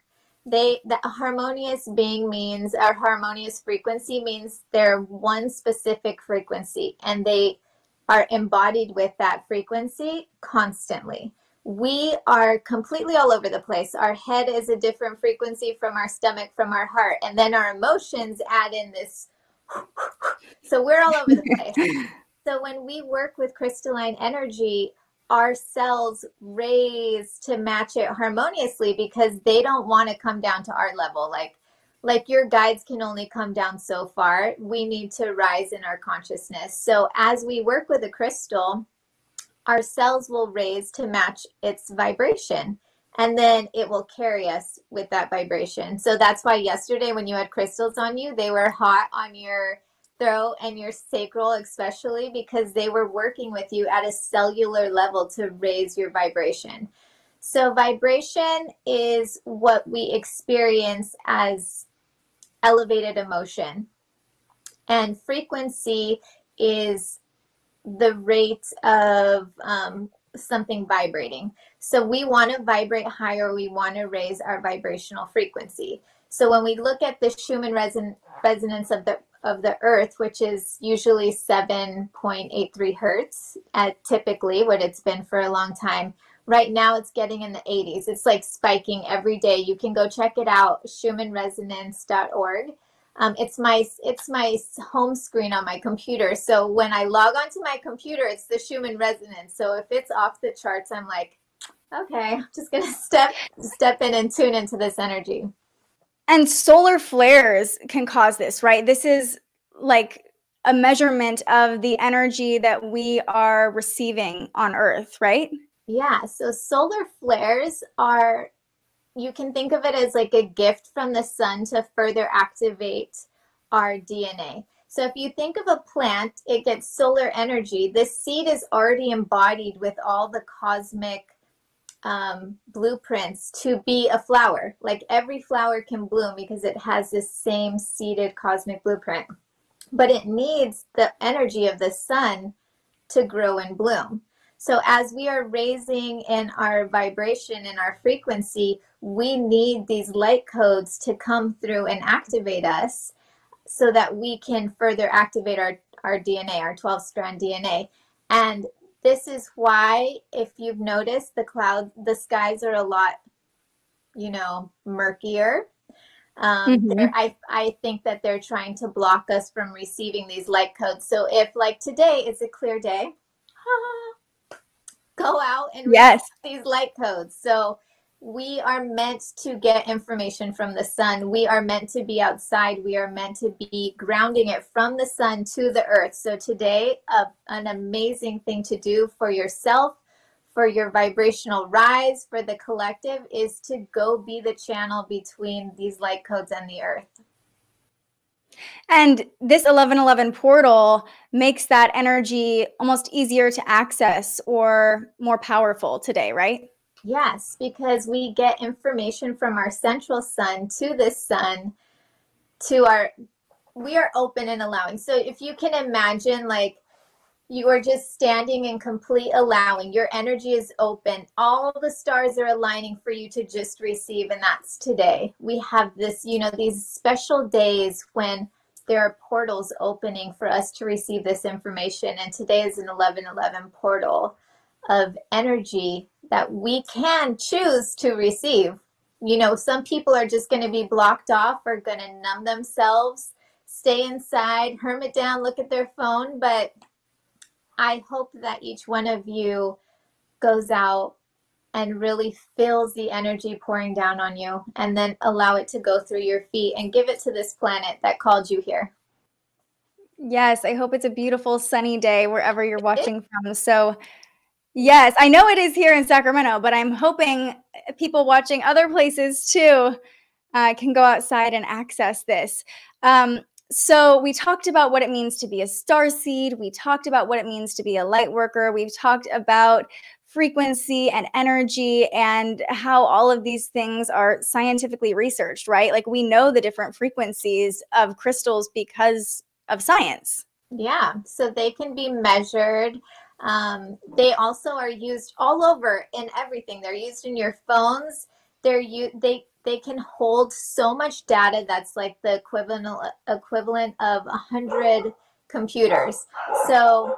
They the harmonious being means a harmonious frequency means they're one specific frequency, and they are embodied with that frequency constantly. We are completely all over the place. Our head is a different frequency from our stomach, from our heart, and then our emotions add in this so we're all over the place. so when we work with crystalline energy, our cells raise to match it harmoniously because they don't want to come down to our level. Like like your guides can only come down so far. We need to rise in our consciousness. So as we work with a crystal, our cells will raise to match its vibration. And then it will carry us with that vibration. So that's why yesterday when you had crystals on you, they were hot on your throat and your sacral especially because they were working with you at a cellular level to raise your vibration. So vibration is what we experience as elevated emotion. And frequency is the rate of um, something vibrating. So we want to vibrate higher, we want to raise our vibrational frequency. So when we look at the Schumann reson- resonance of the of the Earth, which is usually 7.83 hertz, at typically what it's been for a long time. Right now, it's getting in the 80s. It's like spiking every day. You can go check it out, SchumannResonance.org. Um, it's my it's my home screen on my computer. So when I log onto my computer, it's the Schumann resonance. So if it's off the charts, I'm like, okay, I'm just gonna step step in and tune into this energy. And solar flares can cause this, right? This is like a measurement of the energy that we are receiving on Earth, right? Yeah. So solar flares are you can think of it as like a gift from the sun to further activate our DNA. So if you think of a plant, it gets solar energy. The seed is already embodied with all the cosmic um, blueprints to be a flower. Like every flower can bloom because it has this same seeded cosmic blueprint. But it needs the energy of the sun to grow and bloom. So as we are raising in our vibration and our frequency, we need these light codes to come through and activate us so that we can further activate our, our DNA, our 12 strand DNA. And this is why, if you've noticed, the clouds, the skies are a lot, you know, murkier. Um, mm-hmm. I, I think that they're trying to block us from receiving these light codes. So if, like today, it's a clear day, go out and yes. these light codes. So we are meant to get information from the sun. We are meant to be outside. We are meant to be grounding it from the sun to the earth. So today, an amazing thing to do for yourself, for your vibrational rise, for the collective, is to go be the channel between these light codes and the earth. And this 1111 portal makes that energy almost easier to access or more powerful today, right? Yes, because we get information from our central sun to this sun to our we are open and allowing. So if you can imagine like you are just standing in complete allowing, your energy is open. All the stars are aligning for you to just receive and that's today. We have this, you know, these special days when there are portals opening for us to receive this information. And today is an 1111 portal of energy that we can choose to receive. You know, some people are just going to be blocked off or going to numb themselves, stay inside, hermit down, look at their phone. But I hope that each one of you goes out and really feels the energy pouring down on you and then allow it to go through your feet and give it to this planet that called you here. Yes, I hope it's a beautiful sunny day wherever you're watching from. So, yes, I know it is here in Sacramento, but I'm hoping people watching other places too uh, can go outside and access this. Um, so, we talked about what it means to be a star seed. We talked about what it means to be a light worker. We've talked about frequency and energy and how all of these things are scientifically researched, right? Like we know the different frequencies of crystals because of science. Yeah, so they can be measured. Um, they also are used all over in everything. They're used in your phones. They're you they they can hold so much data that's like the equivalent equivalent of a hundred computers. So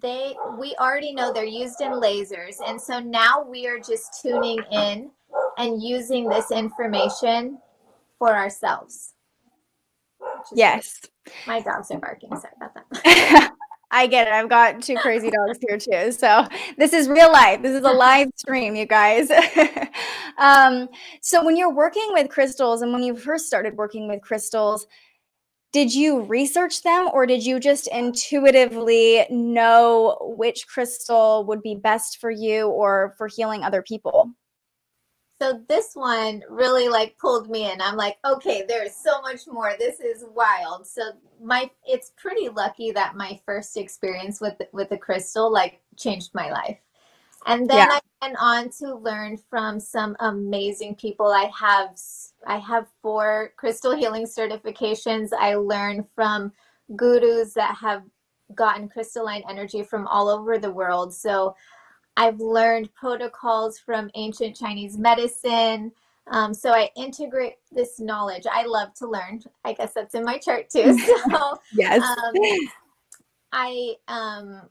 they we already know they're used in lasers and so now we are just tuning in and using this information for ourselves yes my dogs are barking sorry about that I get it. I've got two crazy dogs here too. So this is real life. This is a live stream, you guys. um, so when you're working with crystals and when you first started working with crystals, did you research them or did you just intuitively know which crystal would be best for you or for healing other people? So this one really like pulled me in. I'm like, okay, there's so much more. This is wild. So my it's pretty lucky that my first experience with with the crystal like changed my life. And then yeah. I went on to learn from some amazing people. I have I have four crystal healing certifications. I learned from gurus that have gotten crystalline energy from all over the world. So I've learned protocols from ancient Chinese medicine. Um, so I integrate this knowledge. I love to learn. I guess that's in my chart too. So yes, um, I um,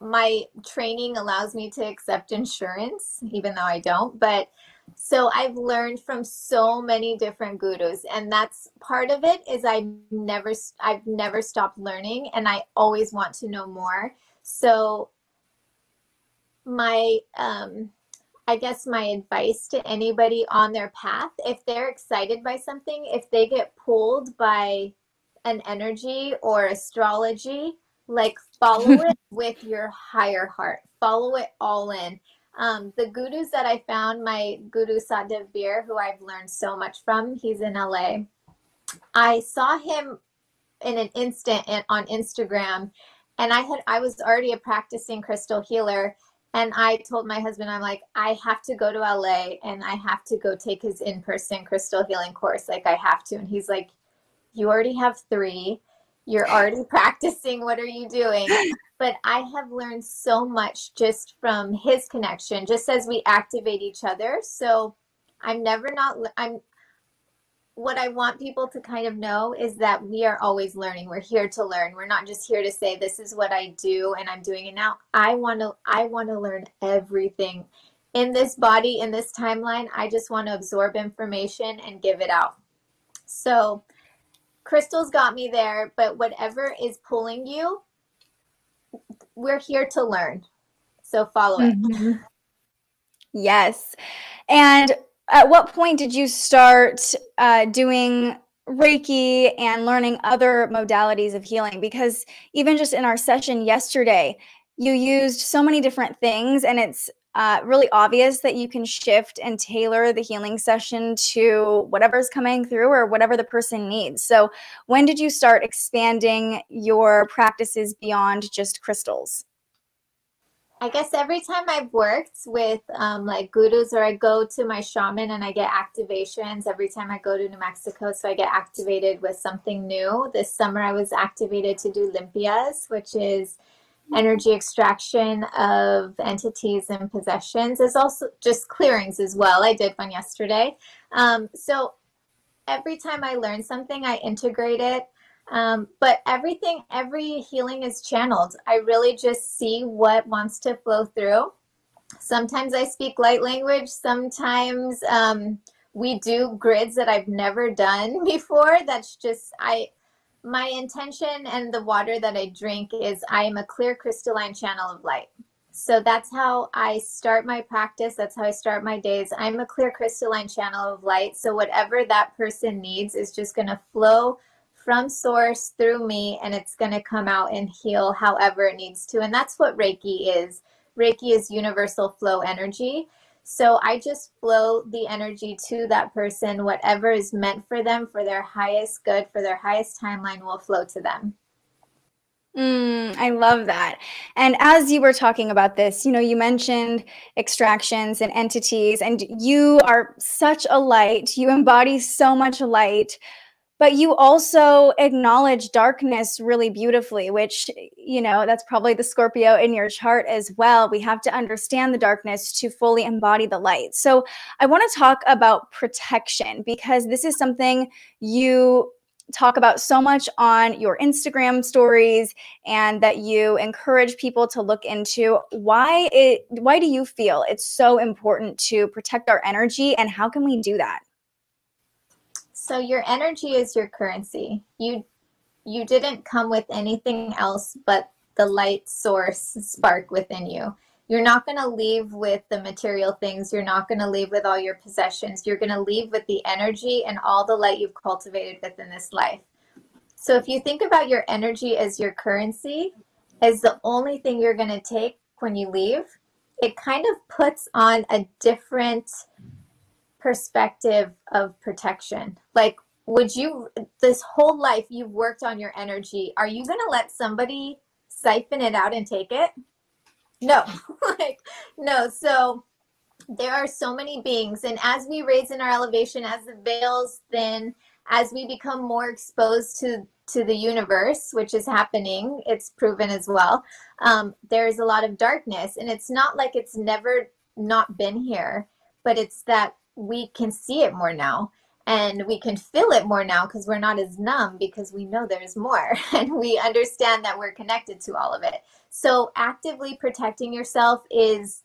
my training allows me to accept insurance, even though I don't. But so I've learned from so many different gurus, and that's part of it. Is I never I've never stopped learning, and I always want to know more. So my um I guess my advice to anybody on their path, if they're excited by something, if they get pulled by an energy or astrology, like follow it with your higher heart. Follow it all in. Um, the gurus that I found, my guru Sadhdev who I've learned so much from, he's in LA. I saw him in an instant on Instagram, and I had I was already a practicing crystal healer, and I told my husband, I'm like, I have to go to LA and I have to go take his in person crystal healing course. Like, I have to. And he's like, You already have three. You're already practicing. What are you doing? But I have learned so much just from his connection, just as we activate each other. So I'm never not, I'm, what I want people to kind of know is that we are always learning. We're here to learn. We're not just here to say this is what I do and I'm doing it now. I want to I want to learn everything in this body in this timeline. I just want to absorb information and give it out. So crystals got me there, but whatever is pulling you, we're here to learn. So follow it. Mm-hmm. Yes. And at what point did you start uh, doing Reiki and learning other modalities of healing? Because even just in our session yesterday, you used so many different things, and it's uh, really obvious that you can shift and tailor the healing session to whatever's coming through or whatever the person needs. So, when did you start expanding your practices beyond just crystals? I guess every time I've worked with um, like gurus or I go to my shaman and I get activations every time I go to New Mexico, so I get activated with something new. This summer I was activated to do limpias, which is energy extraction of entities and possessions. There's also just clearings as well. I did one yesterday. Um, so every time I learn something, I integrate it um, but everything, every healing is channeled. I really just see what wants to flow through. Sometimes I speak light language. Sometimes um, we do grids that I've never done before. That's just, I, my intention and the water that I drink is I am a clear crystalline channel of light. So that's how I start my practice. That's how I start my days. I'm a clear crystalline channel of light. So whatever that person needs is just going to flow from source through me and it's going to come out and heal however it needs to. And that's what Reiki is. Reiki is universal flow energy. So I just flow the energy to that person. Whatever is meant for them, for their highest good, for their highest timeline, will flow to them. Mm, I love that. And as you were talking about this, you know, you mentioned extractions and entities, and you are such a light. You embody so much light but you also acknowledge darkness really beautifully which you know that's probably the scorpio in your chart as well. We have to understand the darkness to fully embody the light. So i want to talk about protection because this is something you talk about so much on your instagram stories and that you encourage people to look into. Why it why do you feel it's so important to protect our energy and how can we do that so your energy is your currency. You you didn't come with anything else but the light source spark within you. You're not going to leave with the material things. You're not going to leave with all your possessions. You're going to leave with the energy and all the light you've cultivated within this life. So if you think about your energy as your currency, as the only thing you're going to take when you leave, it kind of puts on a different perspective of protection. Like, would you, this whole life you've worked on your energy, are you going to let somebody siphon it out and take it? No, like, no. So, there are so many beings, and as we raise in our elevation, as the veils thin, as we become more exposed to to the universe, which is happening, it's proven as well. Um, there's a lot of darkness, and it's not like it's never not been here, but it's that we can see it more now and we can feel it more now because we're not as numb because we know there's more and we understand that we're connected to all of it. So, actively protecting yourself is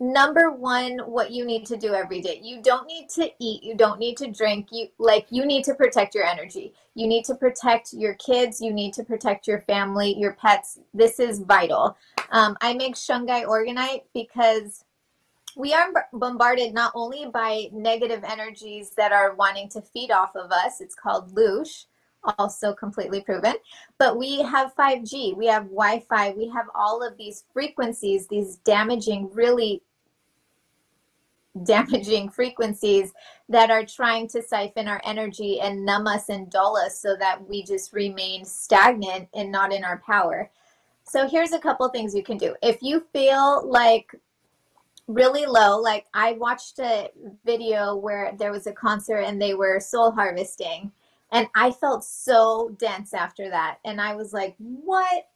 number one what you need to do every day. You don't need to eat you don't need to drink you like you need to protect your energy. You need to protect your kids you need to protect your family your pets. This is vital. Um, i make shungite orgonite because we are bombarded not only by negative energies that are wanting to feed off of us, it's called loosh, also completely proven, but we have 5G, we have Wi Fi, we have all of these frequencies, these damaging, really damaging frequencies that are trying to siphon our energy and numb us and dull us so that we just remain stagnant and not in our power. So here's a couple things you can do. If you feel like really low. Like I watched a video where there was a concert and they were soul harvesting and I felt so dense after that. And I was like, what?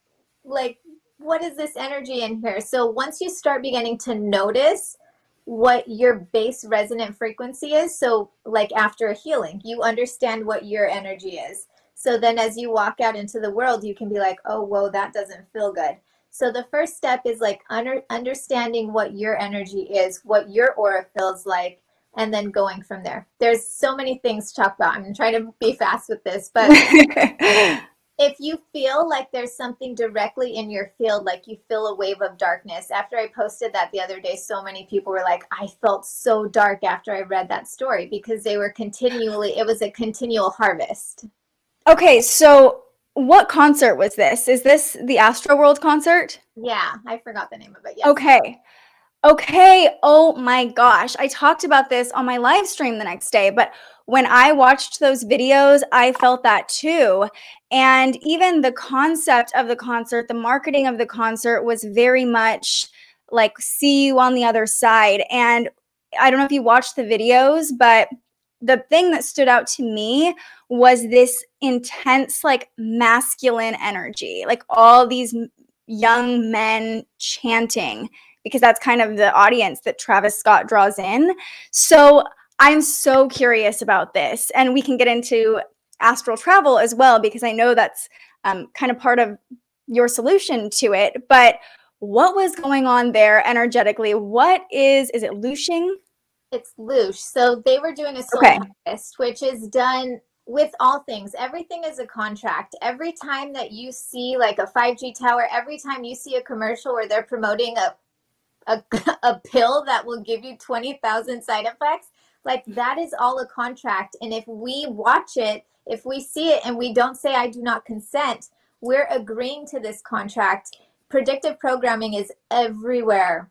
Like, what is this energy in here? So once you start beginning to notice what your base resonant frequency is, so like after a healing, you understand what your energy is. So then as you walk out into the world, you can be like, oh, whoa, that doesn't feel good. So the first step is like under, understanding what your energy is, what your aura feels like, and then going from there. There's so many things to talk about. I'm trying to be fast with this, but if you feel like there's something directly in your field, like you feel a wave of darkness, after I posted that the other day, so many people were like, I felt so dark after I read that story because they were continually, it was a continual harvest. Okay, so what concert was this? Is this the Astroworld concert? Yeah, I forgot the name of it. Yes. Okay. Okay. Oh my gosh. I talked about this on my live stream the next day, but when I watched those videos, I felt that too. And even the concept of the concert, the marketing of the concert was very much like, see you on the other side. And I don't know if you watched the videos, but the thing that stood out to me was this intense like masculine energy like all these young men chanting because that's kind of the audience that Travis Scott draws in. So i'm so curious about this and we can get into astral travel as well because i know that's um, kind of part of your solution to it but what was going on there energetically? What is is it looshing it's loosh so they were doing a soul okay. harvest which is done with all things, everything is a contract. Every time that you see like a 5G tower, every time you see a commercial where they're promoting a a, a pill that will give you 20,000 side effects, like that is all a contract. And if we watch it, if we see it and we don't say I do not consent, we're agreeing to this contract. Predictive programming is everywhere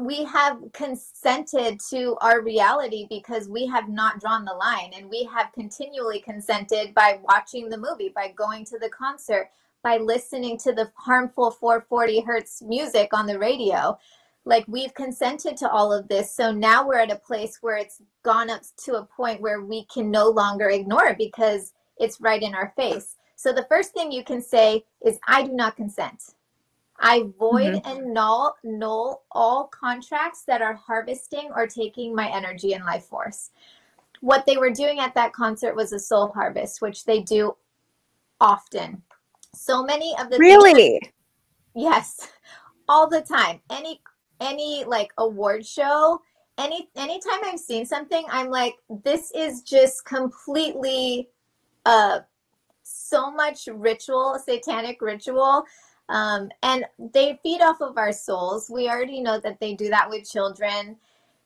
we have consented to our reality because we have not drawn the line and we have continually consented by watching the movie by going to the concert by listening to the harmful 440 hertz music on the radio. Like we've consented to all of this so now we're at a place where it's gone up to a point where we can no longer ignore it because it's right in our face. So the first thing you can say is i do not consent I void mm-hmm. and null null all contracts that are harvesting or taking my energy and life force. What they were doing at that concert was a soul harvest, which they do often. So many of the Really? Things, yes. All the time. Any any like award show, any anytime I've seen something, I'm like, this is just completely uh so much ritual, satanic ritual um, and they feed off of our souls. We already know that they do that with children.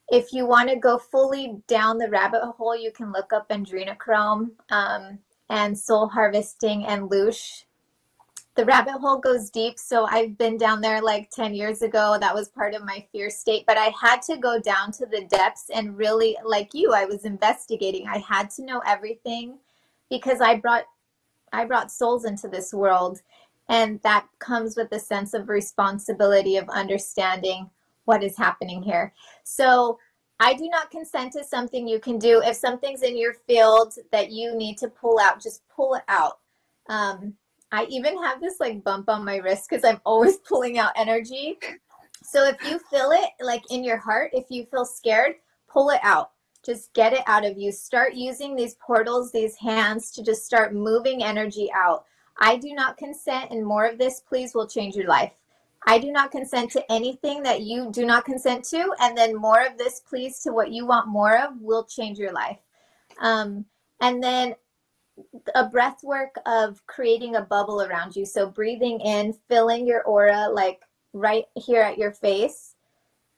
If you want to go fully down the rabbit hole, you can look up adrenochrome um, and soul harvesting and loosh. the rabbit hole goes deep. So I've been down there like 10 years ago. That was part of my fear state. But I had to go down to the depths and really, like you, I was investigating. I had to know everything because I brought I brought souls into this world. And that comes with a sense of responsibility of understanding what is happening here. So I do not consent to something you can do. If something's in your field that you need to pull out, just pull it out. Um, I even have this like bump on my wrist because I'm always pulling out energy. So if you feel it like in your heart, if you feel scared, pull it out. Just get it out of you. Start using these portals, these hands to just start moving energy out. I do not consent, and more of this, please, will change your life. I do not consent to anything that you do not consent to, and then more of this, please, to what you want more of will change your life. Um, and then a breath work of creating a bubble around you. So breathing in, filling your aura like right here at your face,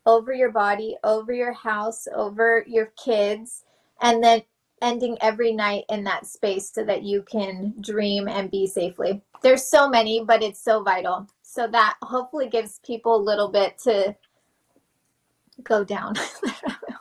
over your body, over your house, over your kids, and then ending every night in that space so that you can dream and be safely. There's so many, but it's so vital. So that hopefully gives people a little bit to go down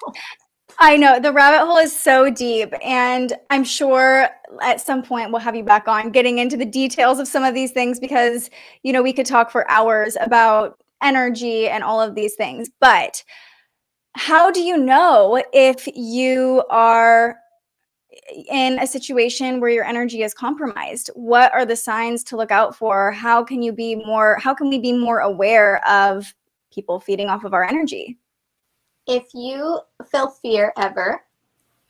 I know the rabbit hole is so deep, and I'm sure at some point we'll have you back on getting into the details of some of these things because you know we could talk for hours about energy and all of these things. But how do you know if you are in a situation where your energy is compromised? What are the signs to look out for? How can you be more how can we be more aware of people feeding off of our energy? if you feel fear ever,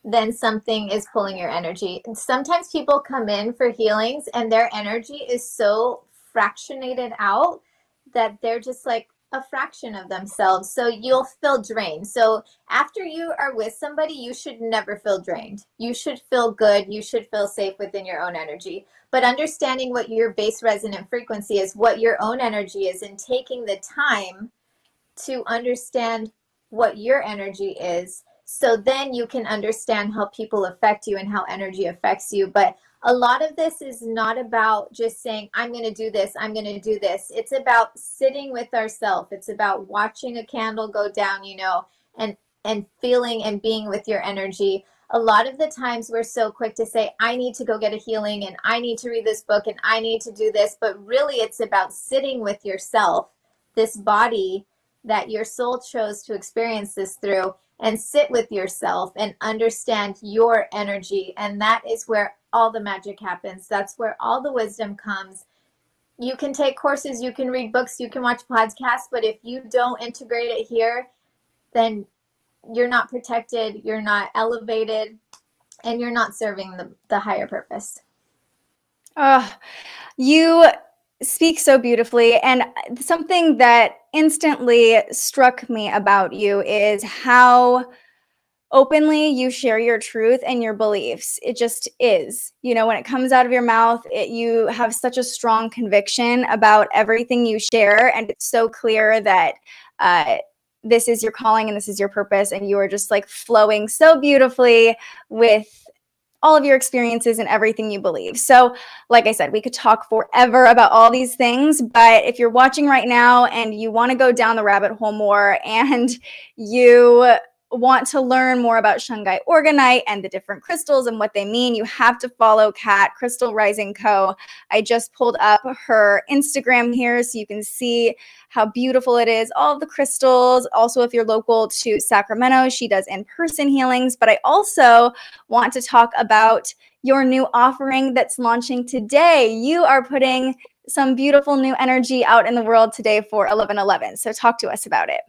then something is pulling your energy. And sometimes people come in for healings and their energy is so fractionated out that they're just like a fraction of themselves. So you'll feel drained. So after you are with somebody, you should never feel drained. You should feel good. You should feel safe within your own energy. But understanding what your base resonant frequency is, what your own energy is, and taking the time to understand what your energy is so then you can understand how people affect you and how energy affects you but a lot of this is not about just saying i'm going to do this i'm going to do this. It's about sitting with ourselves it's about watching a candle go down you know and and feeling and being with your energy. A lot of the times we're so quick to say i need to go get a healing and i need to read this book and i need to do this but really it's about sitting with yourself this body that your soul chose to experience this through and sit with yourself and understand your energy. And that is where all the magic happens. That's where all the wisdom comes. You can take courses, you can read books, you can watch podcasts, but if you don't integrate it here, then you're not protected, you're not elevated, and you're not serving the, the higher purpose. Uh, you speak so beautifully. And something that instantly struck me about you is how openly you share your truth and your beliefs. It just is. You know, when it comes out of your mouth, it, you have such a strong conviction about everything you share. And it's so clear that, uh, this is your calling and this is your purpose and you are just like flowing so beautifully with all of your experiences and everything you believe. So, like I said, we could talk forever about all these things, but if you're watching right now and you want to go down the rabbit hole more and you want to learn more about Shungite Orgonite and the different crystals and what they mean, you have to follow Kat Crystal Rising Co. I just pulled up her Instagram here so you can see how beautiful it is. All the crystals. Also, if you're local to Sacramento, she does in person healings. But I also want to talk about your new offering that's launching today. You are putting some beautiful new energy out in the world today for 1111. So, talk to us about it.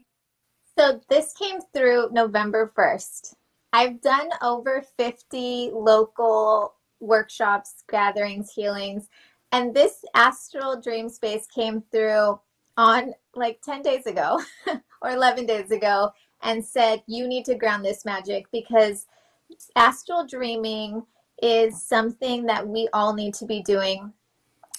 So this came through November 1st. I've done over 50 local workshops, gatherings, healings, and this astral dream space came through on like 10 days ago or 11 days ago and said, You need to ground this magic because astral dreaming is something that we all need to be doing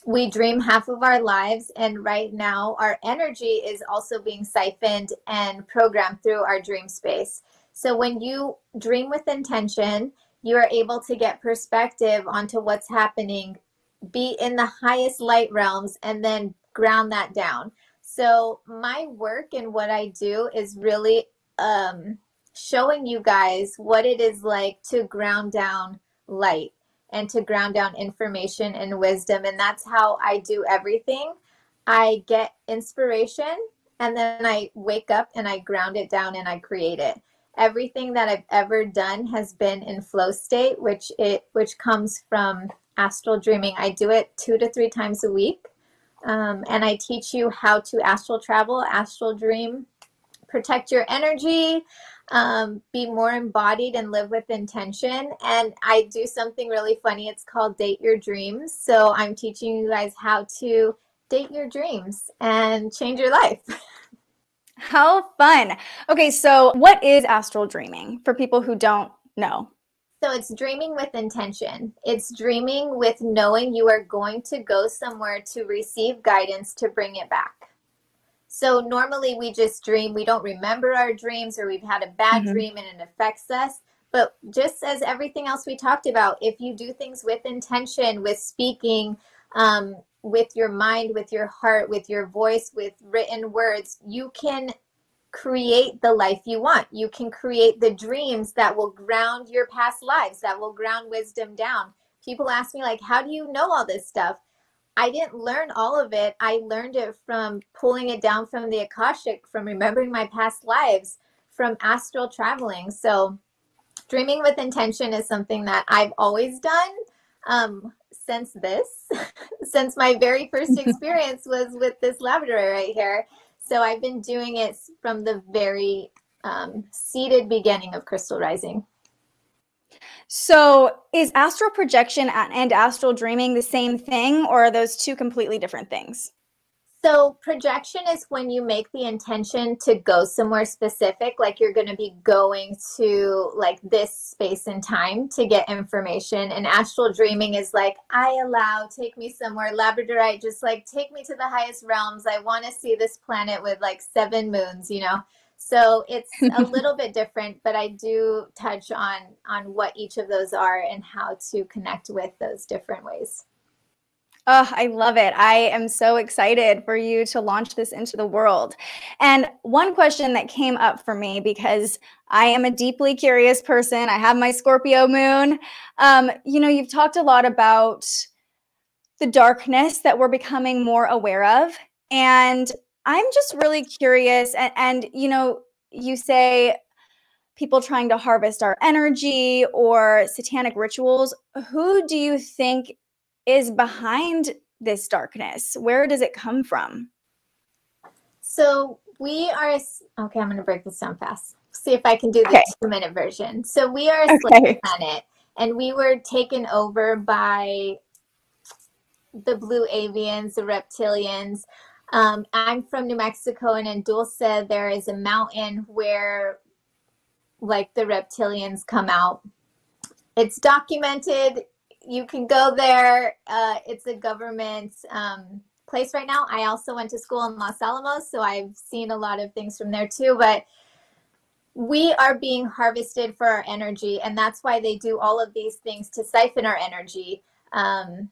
we dream half of our lives and right now our energy is also being siphoned and programmed through our dream space so when you dream with intention you are able to get perspective onto what's happening be in the highest light realms and then ground that down. So my work and what I do is really um, showing you guys what it is like to ground down light and to ground down information and wisdom. And that's how I do everything. I get inspiration and then I wake up and I ground it down and I create it. Everything that I've ever done has been in flow state, which it which comes from astral dreaming. I do it two to three times a week. Um, and I teach you how to astral travel, astral dream, protect your energy, um, be more embodied and live with intention. And I do something really funny. It's called Date Your Dreams. So I'm teaching you guys how to date your dreams and change your life. How fun. Okay, so what is astral dreaming for people who don't know? So it's dreaming with intention. It's dreaming with knowing you are going to go somewhere to receive guidance to bring it back. So normally we just dream, we don't remember our dreams or we've had a bad mm-hmm. dream and it affects us. But just as everything else we talked about, if you do things with intention, with speaking, um, with your mind, with your heart, with your voice, with written words, you can create the life you want. You can create the dreams that will ground your past lives, that will ground wisdom down. People ask me, like, how do you know all this stuff? I didn't learn all of it. I learned it from pulling it down from the Akashic, from remembering my past lives, from astral traveling. So, dreaming with intention is something that I've always done um, since this, since my very first experience was with this Labrador right here. So, I've been doing it from the very um, seeded beginning of Crystal Rising. So, is astral projection and astral dreaming the same thing, or are those two completely different things? So, projection is when you make the intention to go somewhere specific, like you're going to be going to like this space and time to get information. And astral dreaming is like, I allow, take me somewhere, Labradorite, just like take me to the highest realms. I want to see this planet with like seven moons, you know? So it's a little bit different, but I do touch on on what each of those are and how to connect with those different ways. Oh, I love it. I am so excited for you to launch this into the world. And one question that came up for me because I am a deeply curious person, I have my Scorpio moon. Um, you know, you've talked a lot about the darkness that we're becoming more aware of. And I'm just really curious. And, and, you know, you say people trying to harvest our energy or satanic rituals. Who do you think is behind this darkness? Where does it come from? So we are, okay, I'm going to break this down fast. See if I can do the okay. two minute version. So we are a okay. slave planet and we were taken over by the blue avians, the reptilians. Um, I'm from New Mexico, and in Dulce, there is a mountain where, like, the reptilians come out. It's documented. You can go there. Uh, it's a government um, place right now. I also went to school in Los Alamos, so I've seen a lot of things from there too. But we are being harvested for our energy, and that's why they do all of these things to siphon our energy. Um,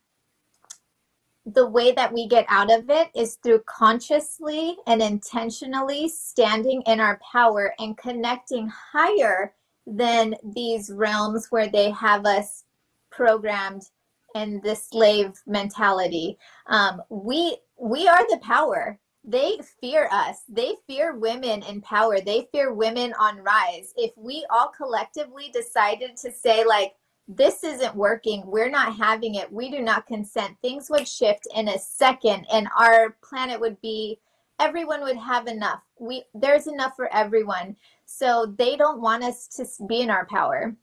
the way that we get out of it is through consciously and intentionally standing in our power and connecting higher than these realms where they have us programmed in the slave mentality. Um, we we are the power. They fear us. They fear women in power. They fear women on rise. If we all collectively decided to say like this isn't working. We're not having it. We do not consent. Things would shift in a second and our planet would be everyone would have enough. We there's enough for everyone. So they don't want us to be in our power.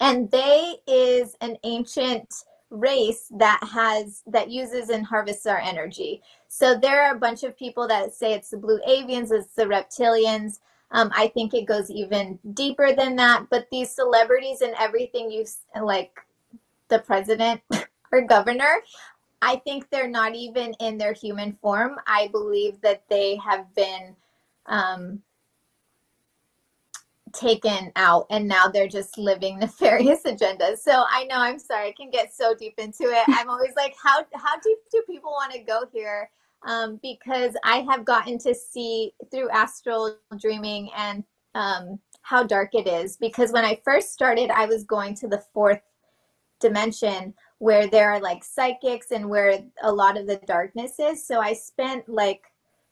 And they is an ancient race that has that uses and harvests our energy. So there are a bunch of people that say it's the blue avians, it's the reptilians. Um, I think it goes even deeper than that. But these celebrities and everything you like, the president or governor, I think they're not even in their human form. I believe that they have been um, taken out and now they're just living nefarious agendas. So I know I'm sorry, I can get so deep into it. I'm always like, how how deep do people want to go here? Um, because I have gotten to see through astral dreaming and um, how dark it is. Because when I first started, I was going to the fourth dimension where there are like psychics and where a lot of the darkness is. So I spent like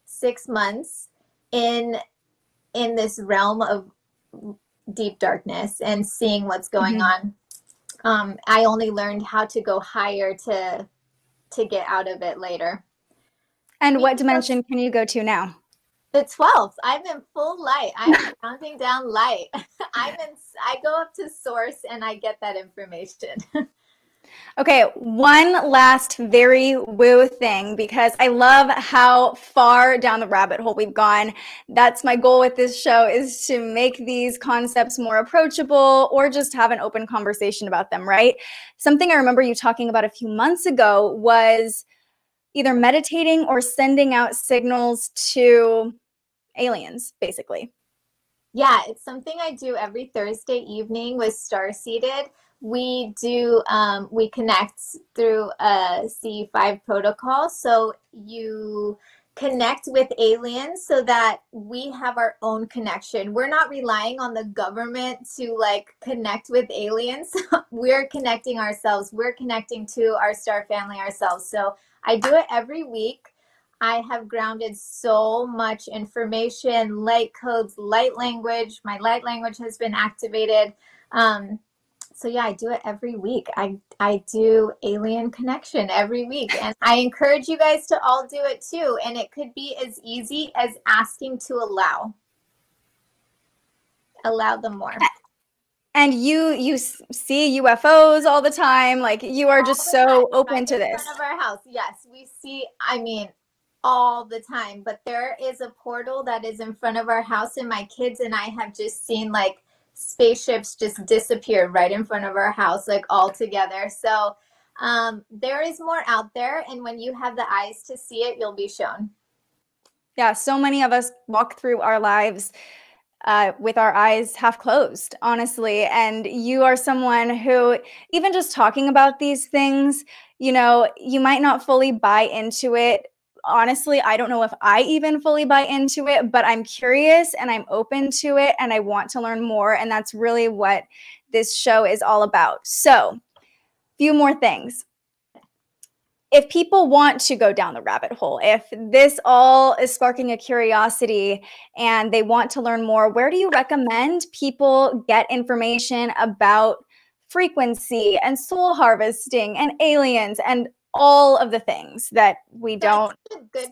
six months in in this realm of deep darkness and seeing what's going mm-hmm. on. Um, I only learned how to go higher to to get out of it later. And what dimension can you go to now? The 12th. I'm in full light. I'm counting down light. I'm in I go up to source and I get that information. Okay, one last very woo thing because I love how far down the rabbit hole we've gone. That's my goal with this show is to make these concepts more approachable or just have an open conversation about them, right? Something I remember you talking about a few months ago was either meditating or sending out signals to aliens, basically. Yeah, it's something I do every Thursday evening with Star Seated we do um, we connect through a c5 protocol so you connect with aliens so that we have our own connection. We're not relying on the government to like connect with aliens. We're connecting ourselves. We're connecting to our star family ourselves. So i do it every week I have grounded so much information, light codes, light language. My light language has been activated. Um, so yeah, I do it every week. I I do alien connection every week and I encourage you guys to all do it too and it could be as easy as asking to allow. Allow them more. And you you see UFOs all the time like you are all just so open right to this. Front of our house. Yes, we see I mean all the time, but there is a portal that is in front of our house and my kids and I have just seen like spaceships just disappear right in front of our house, like all together. So um, there is more out there. And when you have the eyes to see it, you'll be shown. Yeah, so many of us walk through our lives uh, with our eyes half closed, honestly. And you are someone who, even just talking about these things, you know, you might not fully buy into it honestly, I don't know if I even fully buy into it, but I'm curious and I'm open to it and I want to learn more. And that's really what this show is all about. So, few more things. If people want to go down the rabbit hole, if this all is sparking a curiosity and they want to learn more, where do you recommend people get information about frequency and soul harvesting and aliens and all of the things that we don't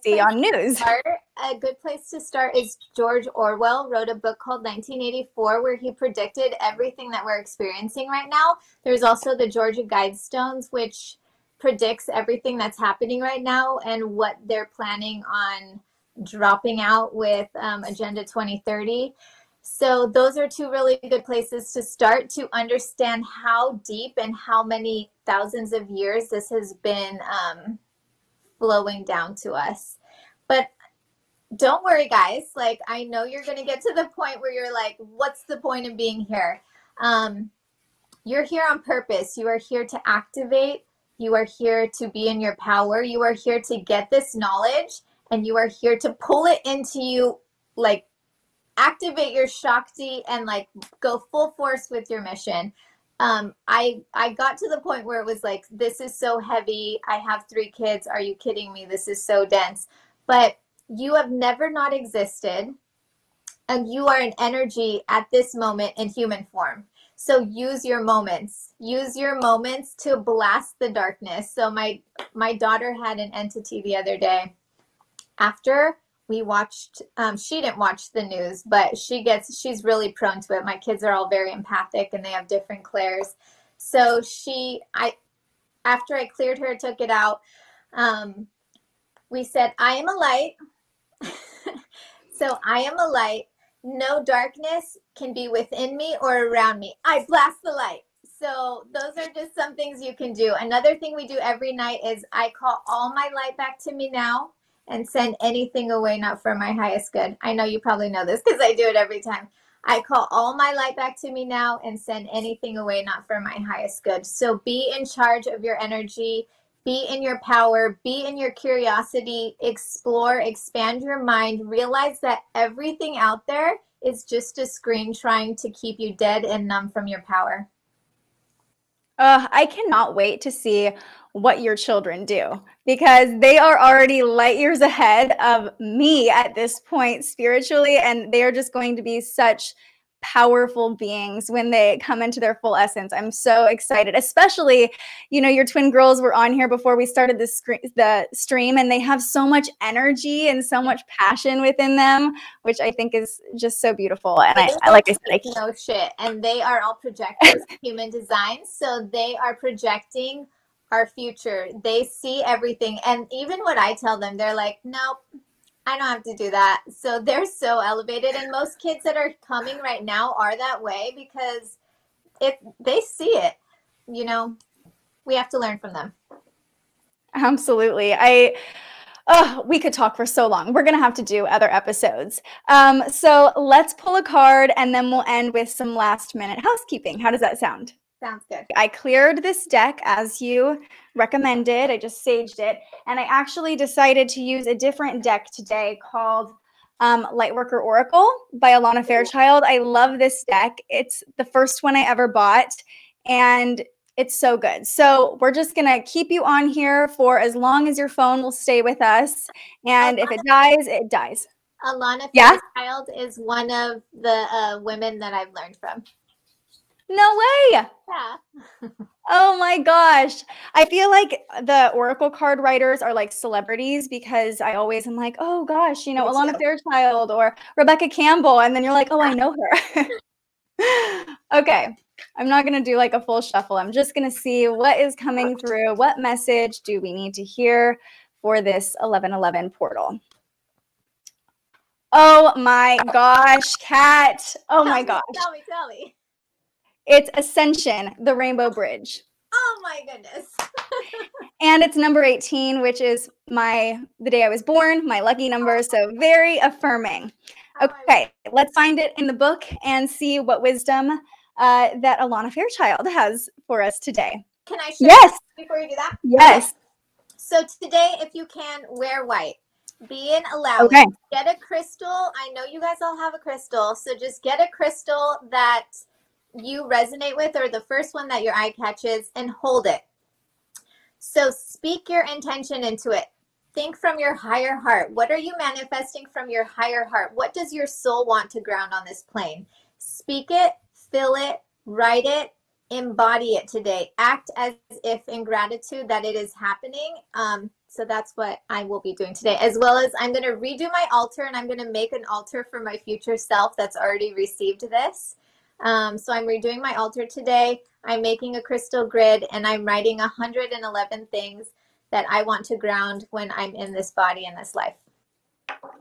see on news. Start, a good place to start is George Orwell wrote a book called 1984 where he predicted everything that we're experiencing right now. There's also the Georgia Guidestones which predicts everything that's happening right now and what they're planning on dropping out with um, Agenda 2030. So those are two really good places to start to understand how deep and how many thousands of years this has been um, flowing down to us. But don't worry, guys. Like I know you're going to get to the point where you're like, "What's the point of being here?" Um, you're here on purpose. You are here to activate. You are here to be in your power. You are here to get this knowledge, and you are here to pull it into you like activate your shakti and like go full force with your mission. Um i i got to the point where it was like this is so heavy. I have three kids. Are you kidding me? This is so dense. But you have never not existed and you are an energy at this moment in human form so use your moments. Use your moments to blast the darkness. So my my daughter had an entity the other day. After we watched um, she didn't watch the news but she gets she's really prone to it. My kids are all very empathic and they have different clairs. So she i after i cleared her took it out um, we said i am a light. So i am a light no darkness can be within me or around me i blast the light so those are just some things you can do another thing we do every night is i call all my light back to me now and send anything away not for my highest good. I know you probably know this because I do it every time. I call all my light back to me now and send anything away not for my highest good. So be in charge of your energy, be in your power, be in your curiosity, explore, expand your mind, realize that everything out there is just a screen trying to keep you dead and numb from your power. Uh, I cannot wait to see what your children do because they are already light years ahead of me at this point spiritually, and they are just going to be such powerful beings when they come into their full essence. I'm so excited, especially, you know, your twin girls were on here before we started the screen, the stream, and they have so much energy and so much passion within them, which I think is just so beautiful. And I, I like I said, I no shit, and they are all projectors, human design, so they are projecting our future. They see everything, and even what I tell them, they're like, nope I don't have to do that. So they're so elevated. And most kids that are coming right now are that way because if they see it, you know, we have to learn from them. Absolutely. I oh, we could talk for so long. We're going to have to do other episodes. Um, so let's pull a card and then we'll end with some last minute housekeeping. How does that sound? Sounds good. I cleared this deck as you recommended. I just saged it. And I actually decided to use a different deck today called um, Lightworker Oracle by Alana Fairchild. I love this deck. It's the first one I ever bought. And it's so good. So we're just going to keep you on here for as long as your phone will stay with us. And if it dies, it dies. Alana yeah? Fairchild is one of the uh, women that I've learned from. No way. Yeah. oh my gosh. I feel like the Oracle card writers are like celebrities because I always am like, oh gosh, you know, Me Alana too. Fairchild or Rebecca Campbell. And then you're like, oh, I know her. okay. I'm not going to do like a full shuffle. I'm just going to see what is coming through. What message do we need to hear for this 1111 portal? Oh my gosh, Kat. Oh my gosh. Tell me, tell me. It's Ascension, the Rainbow Bridge. Oh my goodness. and it's number 18, which is my the day I was born, my lucky number, so very affirming. Okay, let's find it in the book and see what wisdom uh, that Alana Fairchild has for us today. Can I share yes. before you do that? Yes. So today, if you can, wear white. Be in allowing. Okay. Get a crystal. I know you guys all have a crystal, so just get a crystal that you resonate with or the first one that your eye catches and hold it. So speak your intention into it. Think from your higher heart. What are you manifesting from your higher heart? What does your soul want to ground on this plane? Speak it, feel it, write it, embody it today. Act as if in gratitude that it is happening. Um, so that's what I will be doing today, as well as I'm going to redo my altar and I'm going to make an altar for my future self that's already received this. Um, so I'm redoing my altar today. I'm making a crystal grid and I'm writing 111 things that I want to ground when I'm in this body in this life.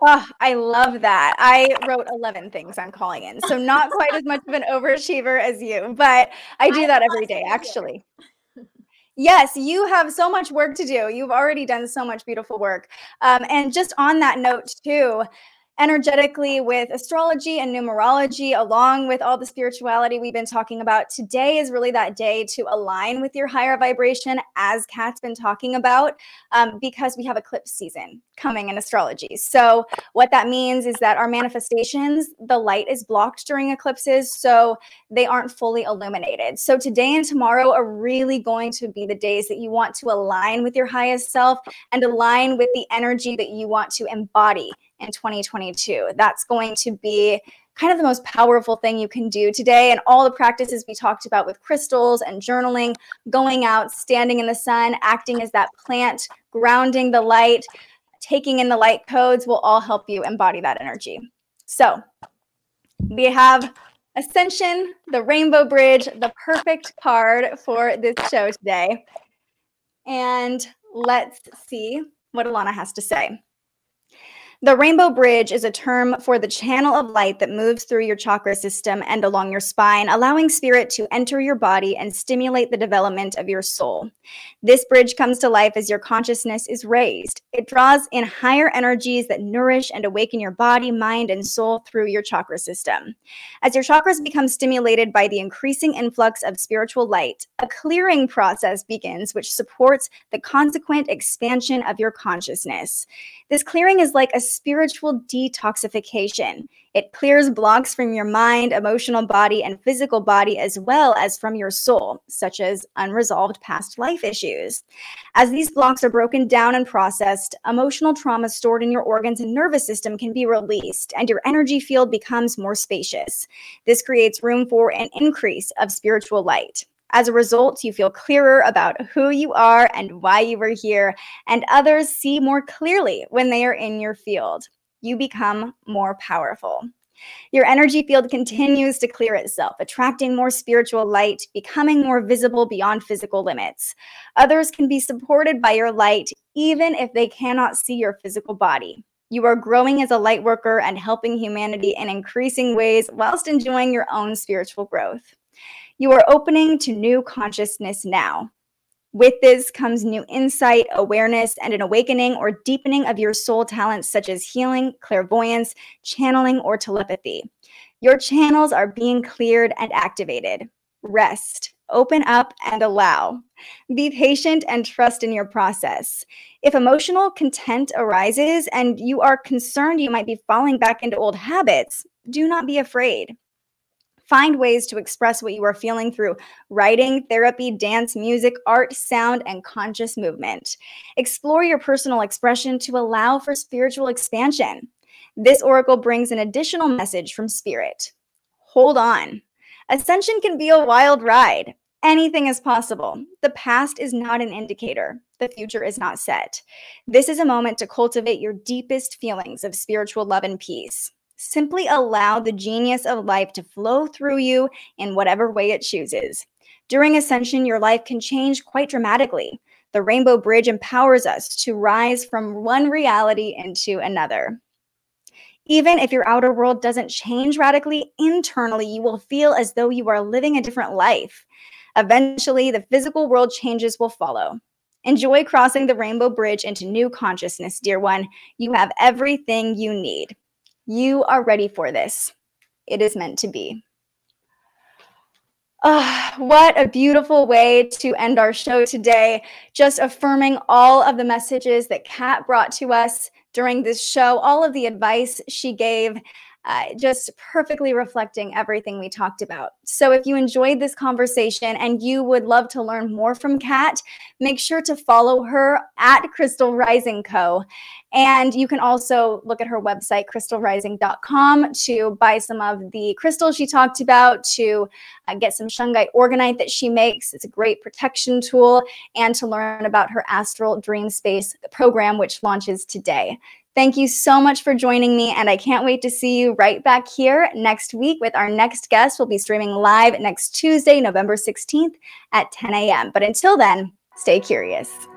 Oh, I love that. I wrote 11 things I'm calling in. So not quite as much of an overachiever as you, but I do I that every day actually. Yes, you have so much work to do. You've already done so much beautiful work. Um, and just on that note, too, energetically with astrology and numerology, along with all the spirituality we've been talking about. Today is really that day to align with your higher vibration, as Kat's been talking about, um, because we have eclipse season coming in astrology. So, what that means is that our manifestations, the light is blocked during eclipses, so they aren't fully illuminated. So, today and tomorrow are really going to be the days that you want to align with your highest self and align with the energy that you want to embody in 2022. That's going to be kind of the most powerful thing you can do today. And all the practices we talked about with crystals and journaling, going out, standing in the sun, acting as that plant, grounding the light, taking in the light codes will all help you embody that energy. So we have Ascension, the Rainbow Bridge, the perfect card for this show today. And let's see what Alana has to say. The rainbow bridge is a term for the channel of light that moves through your chakra system and along your spine, allowing spirit to enter your body and stimulate the development of your soul. This bridge comes to life as your consciousness is raised. It draws in higher energies that nourish and awaken your body, mind, and soul through your chakra system. As your chakras become stimulated by the increasing influx of spiritual light, a clearing process begins, which supports the consequent expansion of your consciousness. This clearing is like a spiritual detoxification. It clears blocks from your mind, emotional body, and physical body, as well as from your soul, such as unresolved past life issues. As these blocks are broken down and processed, emotional trauma stored in your organs and nervous system can be released, and your energy field becomes more spacious. This creates room for an increase of spiritual light. As a result, you feel clearer about who you are and why you were here, and others see more clearly when they are in your field. You become more powerful. Your energy field continues to clear itself, attracting more spiritual light, becoming more visible beyond physical limits. Others can be supported by your light, even if they cannot see your physical body. You are growing as a light worker and helping humanity in increasing ways whilst enjoying your own spiritual growth. You are opening to new consciousness now. With this comes new insight, awareness, and an awakening or deepening of your soul talents such as healing, clairvoyance, channeling, or telepathy. Your channels are being cleared and activated. Rest, open up, and allow. Be patient and trust in your process. If emotional content arises and you are concerned you might be falling back into old habits, do not be afraid. Find ways to express what you are feeling through writing, therapy, dance, music, art, sound, and conscious movement. Explore your personal expression to allow for spiritual expansion. This oracle brings an additional message from Spirit. Hold on. Ascension can be a wild ride. Anything is possible. The past is not an indicator. The future is not set. This is a moment to cultivate your deepest feelings of spiritual love and peace. Simply allow the genius of life to flow through you in whatever way it chooses. During ascension, your life can change quite dramatically. The Rainbow Bridge empowers us to rise from one reality into another. Even if your outer world doesn't change radically, internally, you will feel as though you are living a different life. Eventually, the physical world changes will follow. Enjoy crossing the rainbow bridge into new consciousness, dear one. You have everything you need. You are ready for this. It is meant to be. Oh, what a beautiful way to end our show today. Just affirming all of the messages that Kat brought to us during this show, all of the advice she gave uh, just perfectly reflecting everything we talked about. So, if you enjoyed this conversation and you would love to learn more from Kat, make sure to follow her at Crystal Rising Co. And you can also look at her website, crystalrising.com, to buy some of the crystals she talked about, to uh, get some shungite orgonite that she makes. It's a great protection tool, and to learn about her Astral Dream Space program, which launches today. Thank you so much for joining me, and I can't wait to see you right back here next week with our next guest. We'll be streaming live next Tuesday, November 16th at 10 a.m. But until then, stay curious.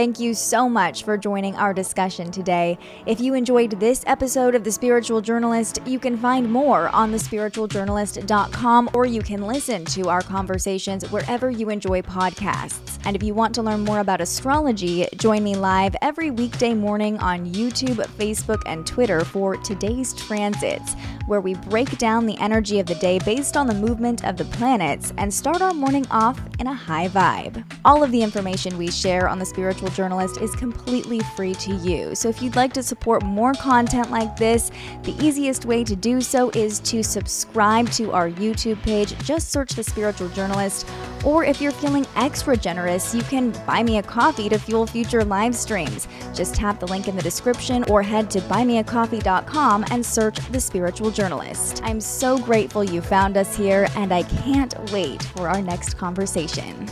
Thank you so much for joining our discussion today. If you enjoyed this episode of The Spiritual Journalist, you can find more on thespiritualjournalist.com or you can listen to our conversations wherever you enjoy podcasts. And if you want to learn more about astrology, join me live every weekday morning on YouTube, Facebook, and Twitter for today's transits, where we break down the energy of the day based on the movement of the planets and start our morning off in a high vibe. All of the information we share on the Spiritual Journalist is completely free to you. So if you'd like to support more content like this, the easiest way to do so is to subscribe to our YouTube page. Just search The Spiritual Journalist. Or if you're feeling extra generous, you can buy me a coffee to fuel future live streams. Just tap the link in the description or head to buymeacoffee.com and search The Spiritual Journalist. I'm so grateful you found us here, and I can't wait for our next conversation.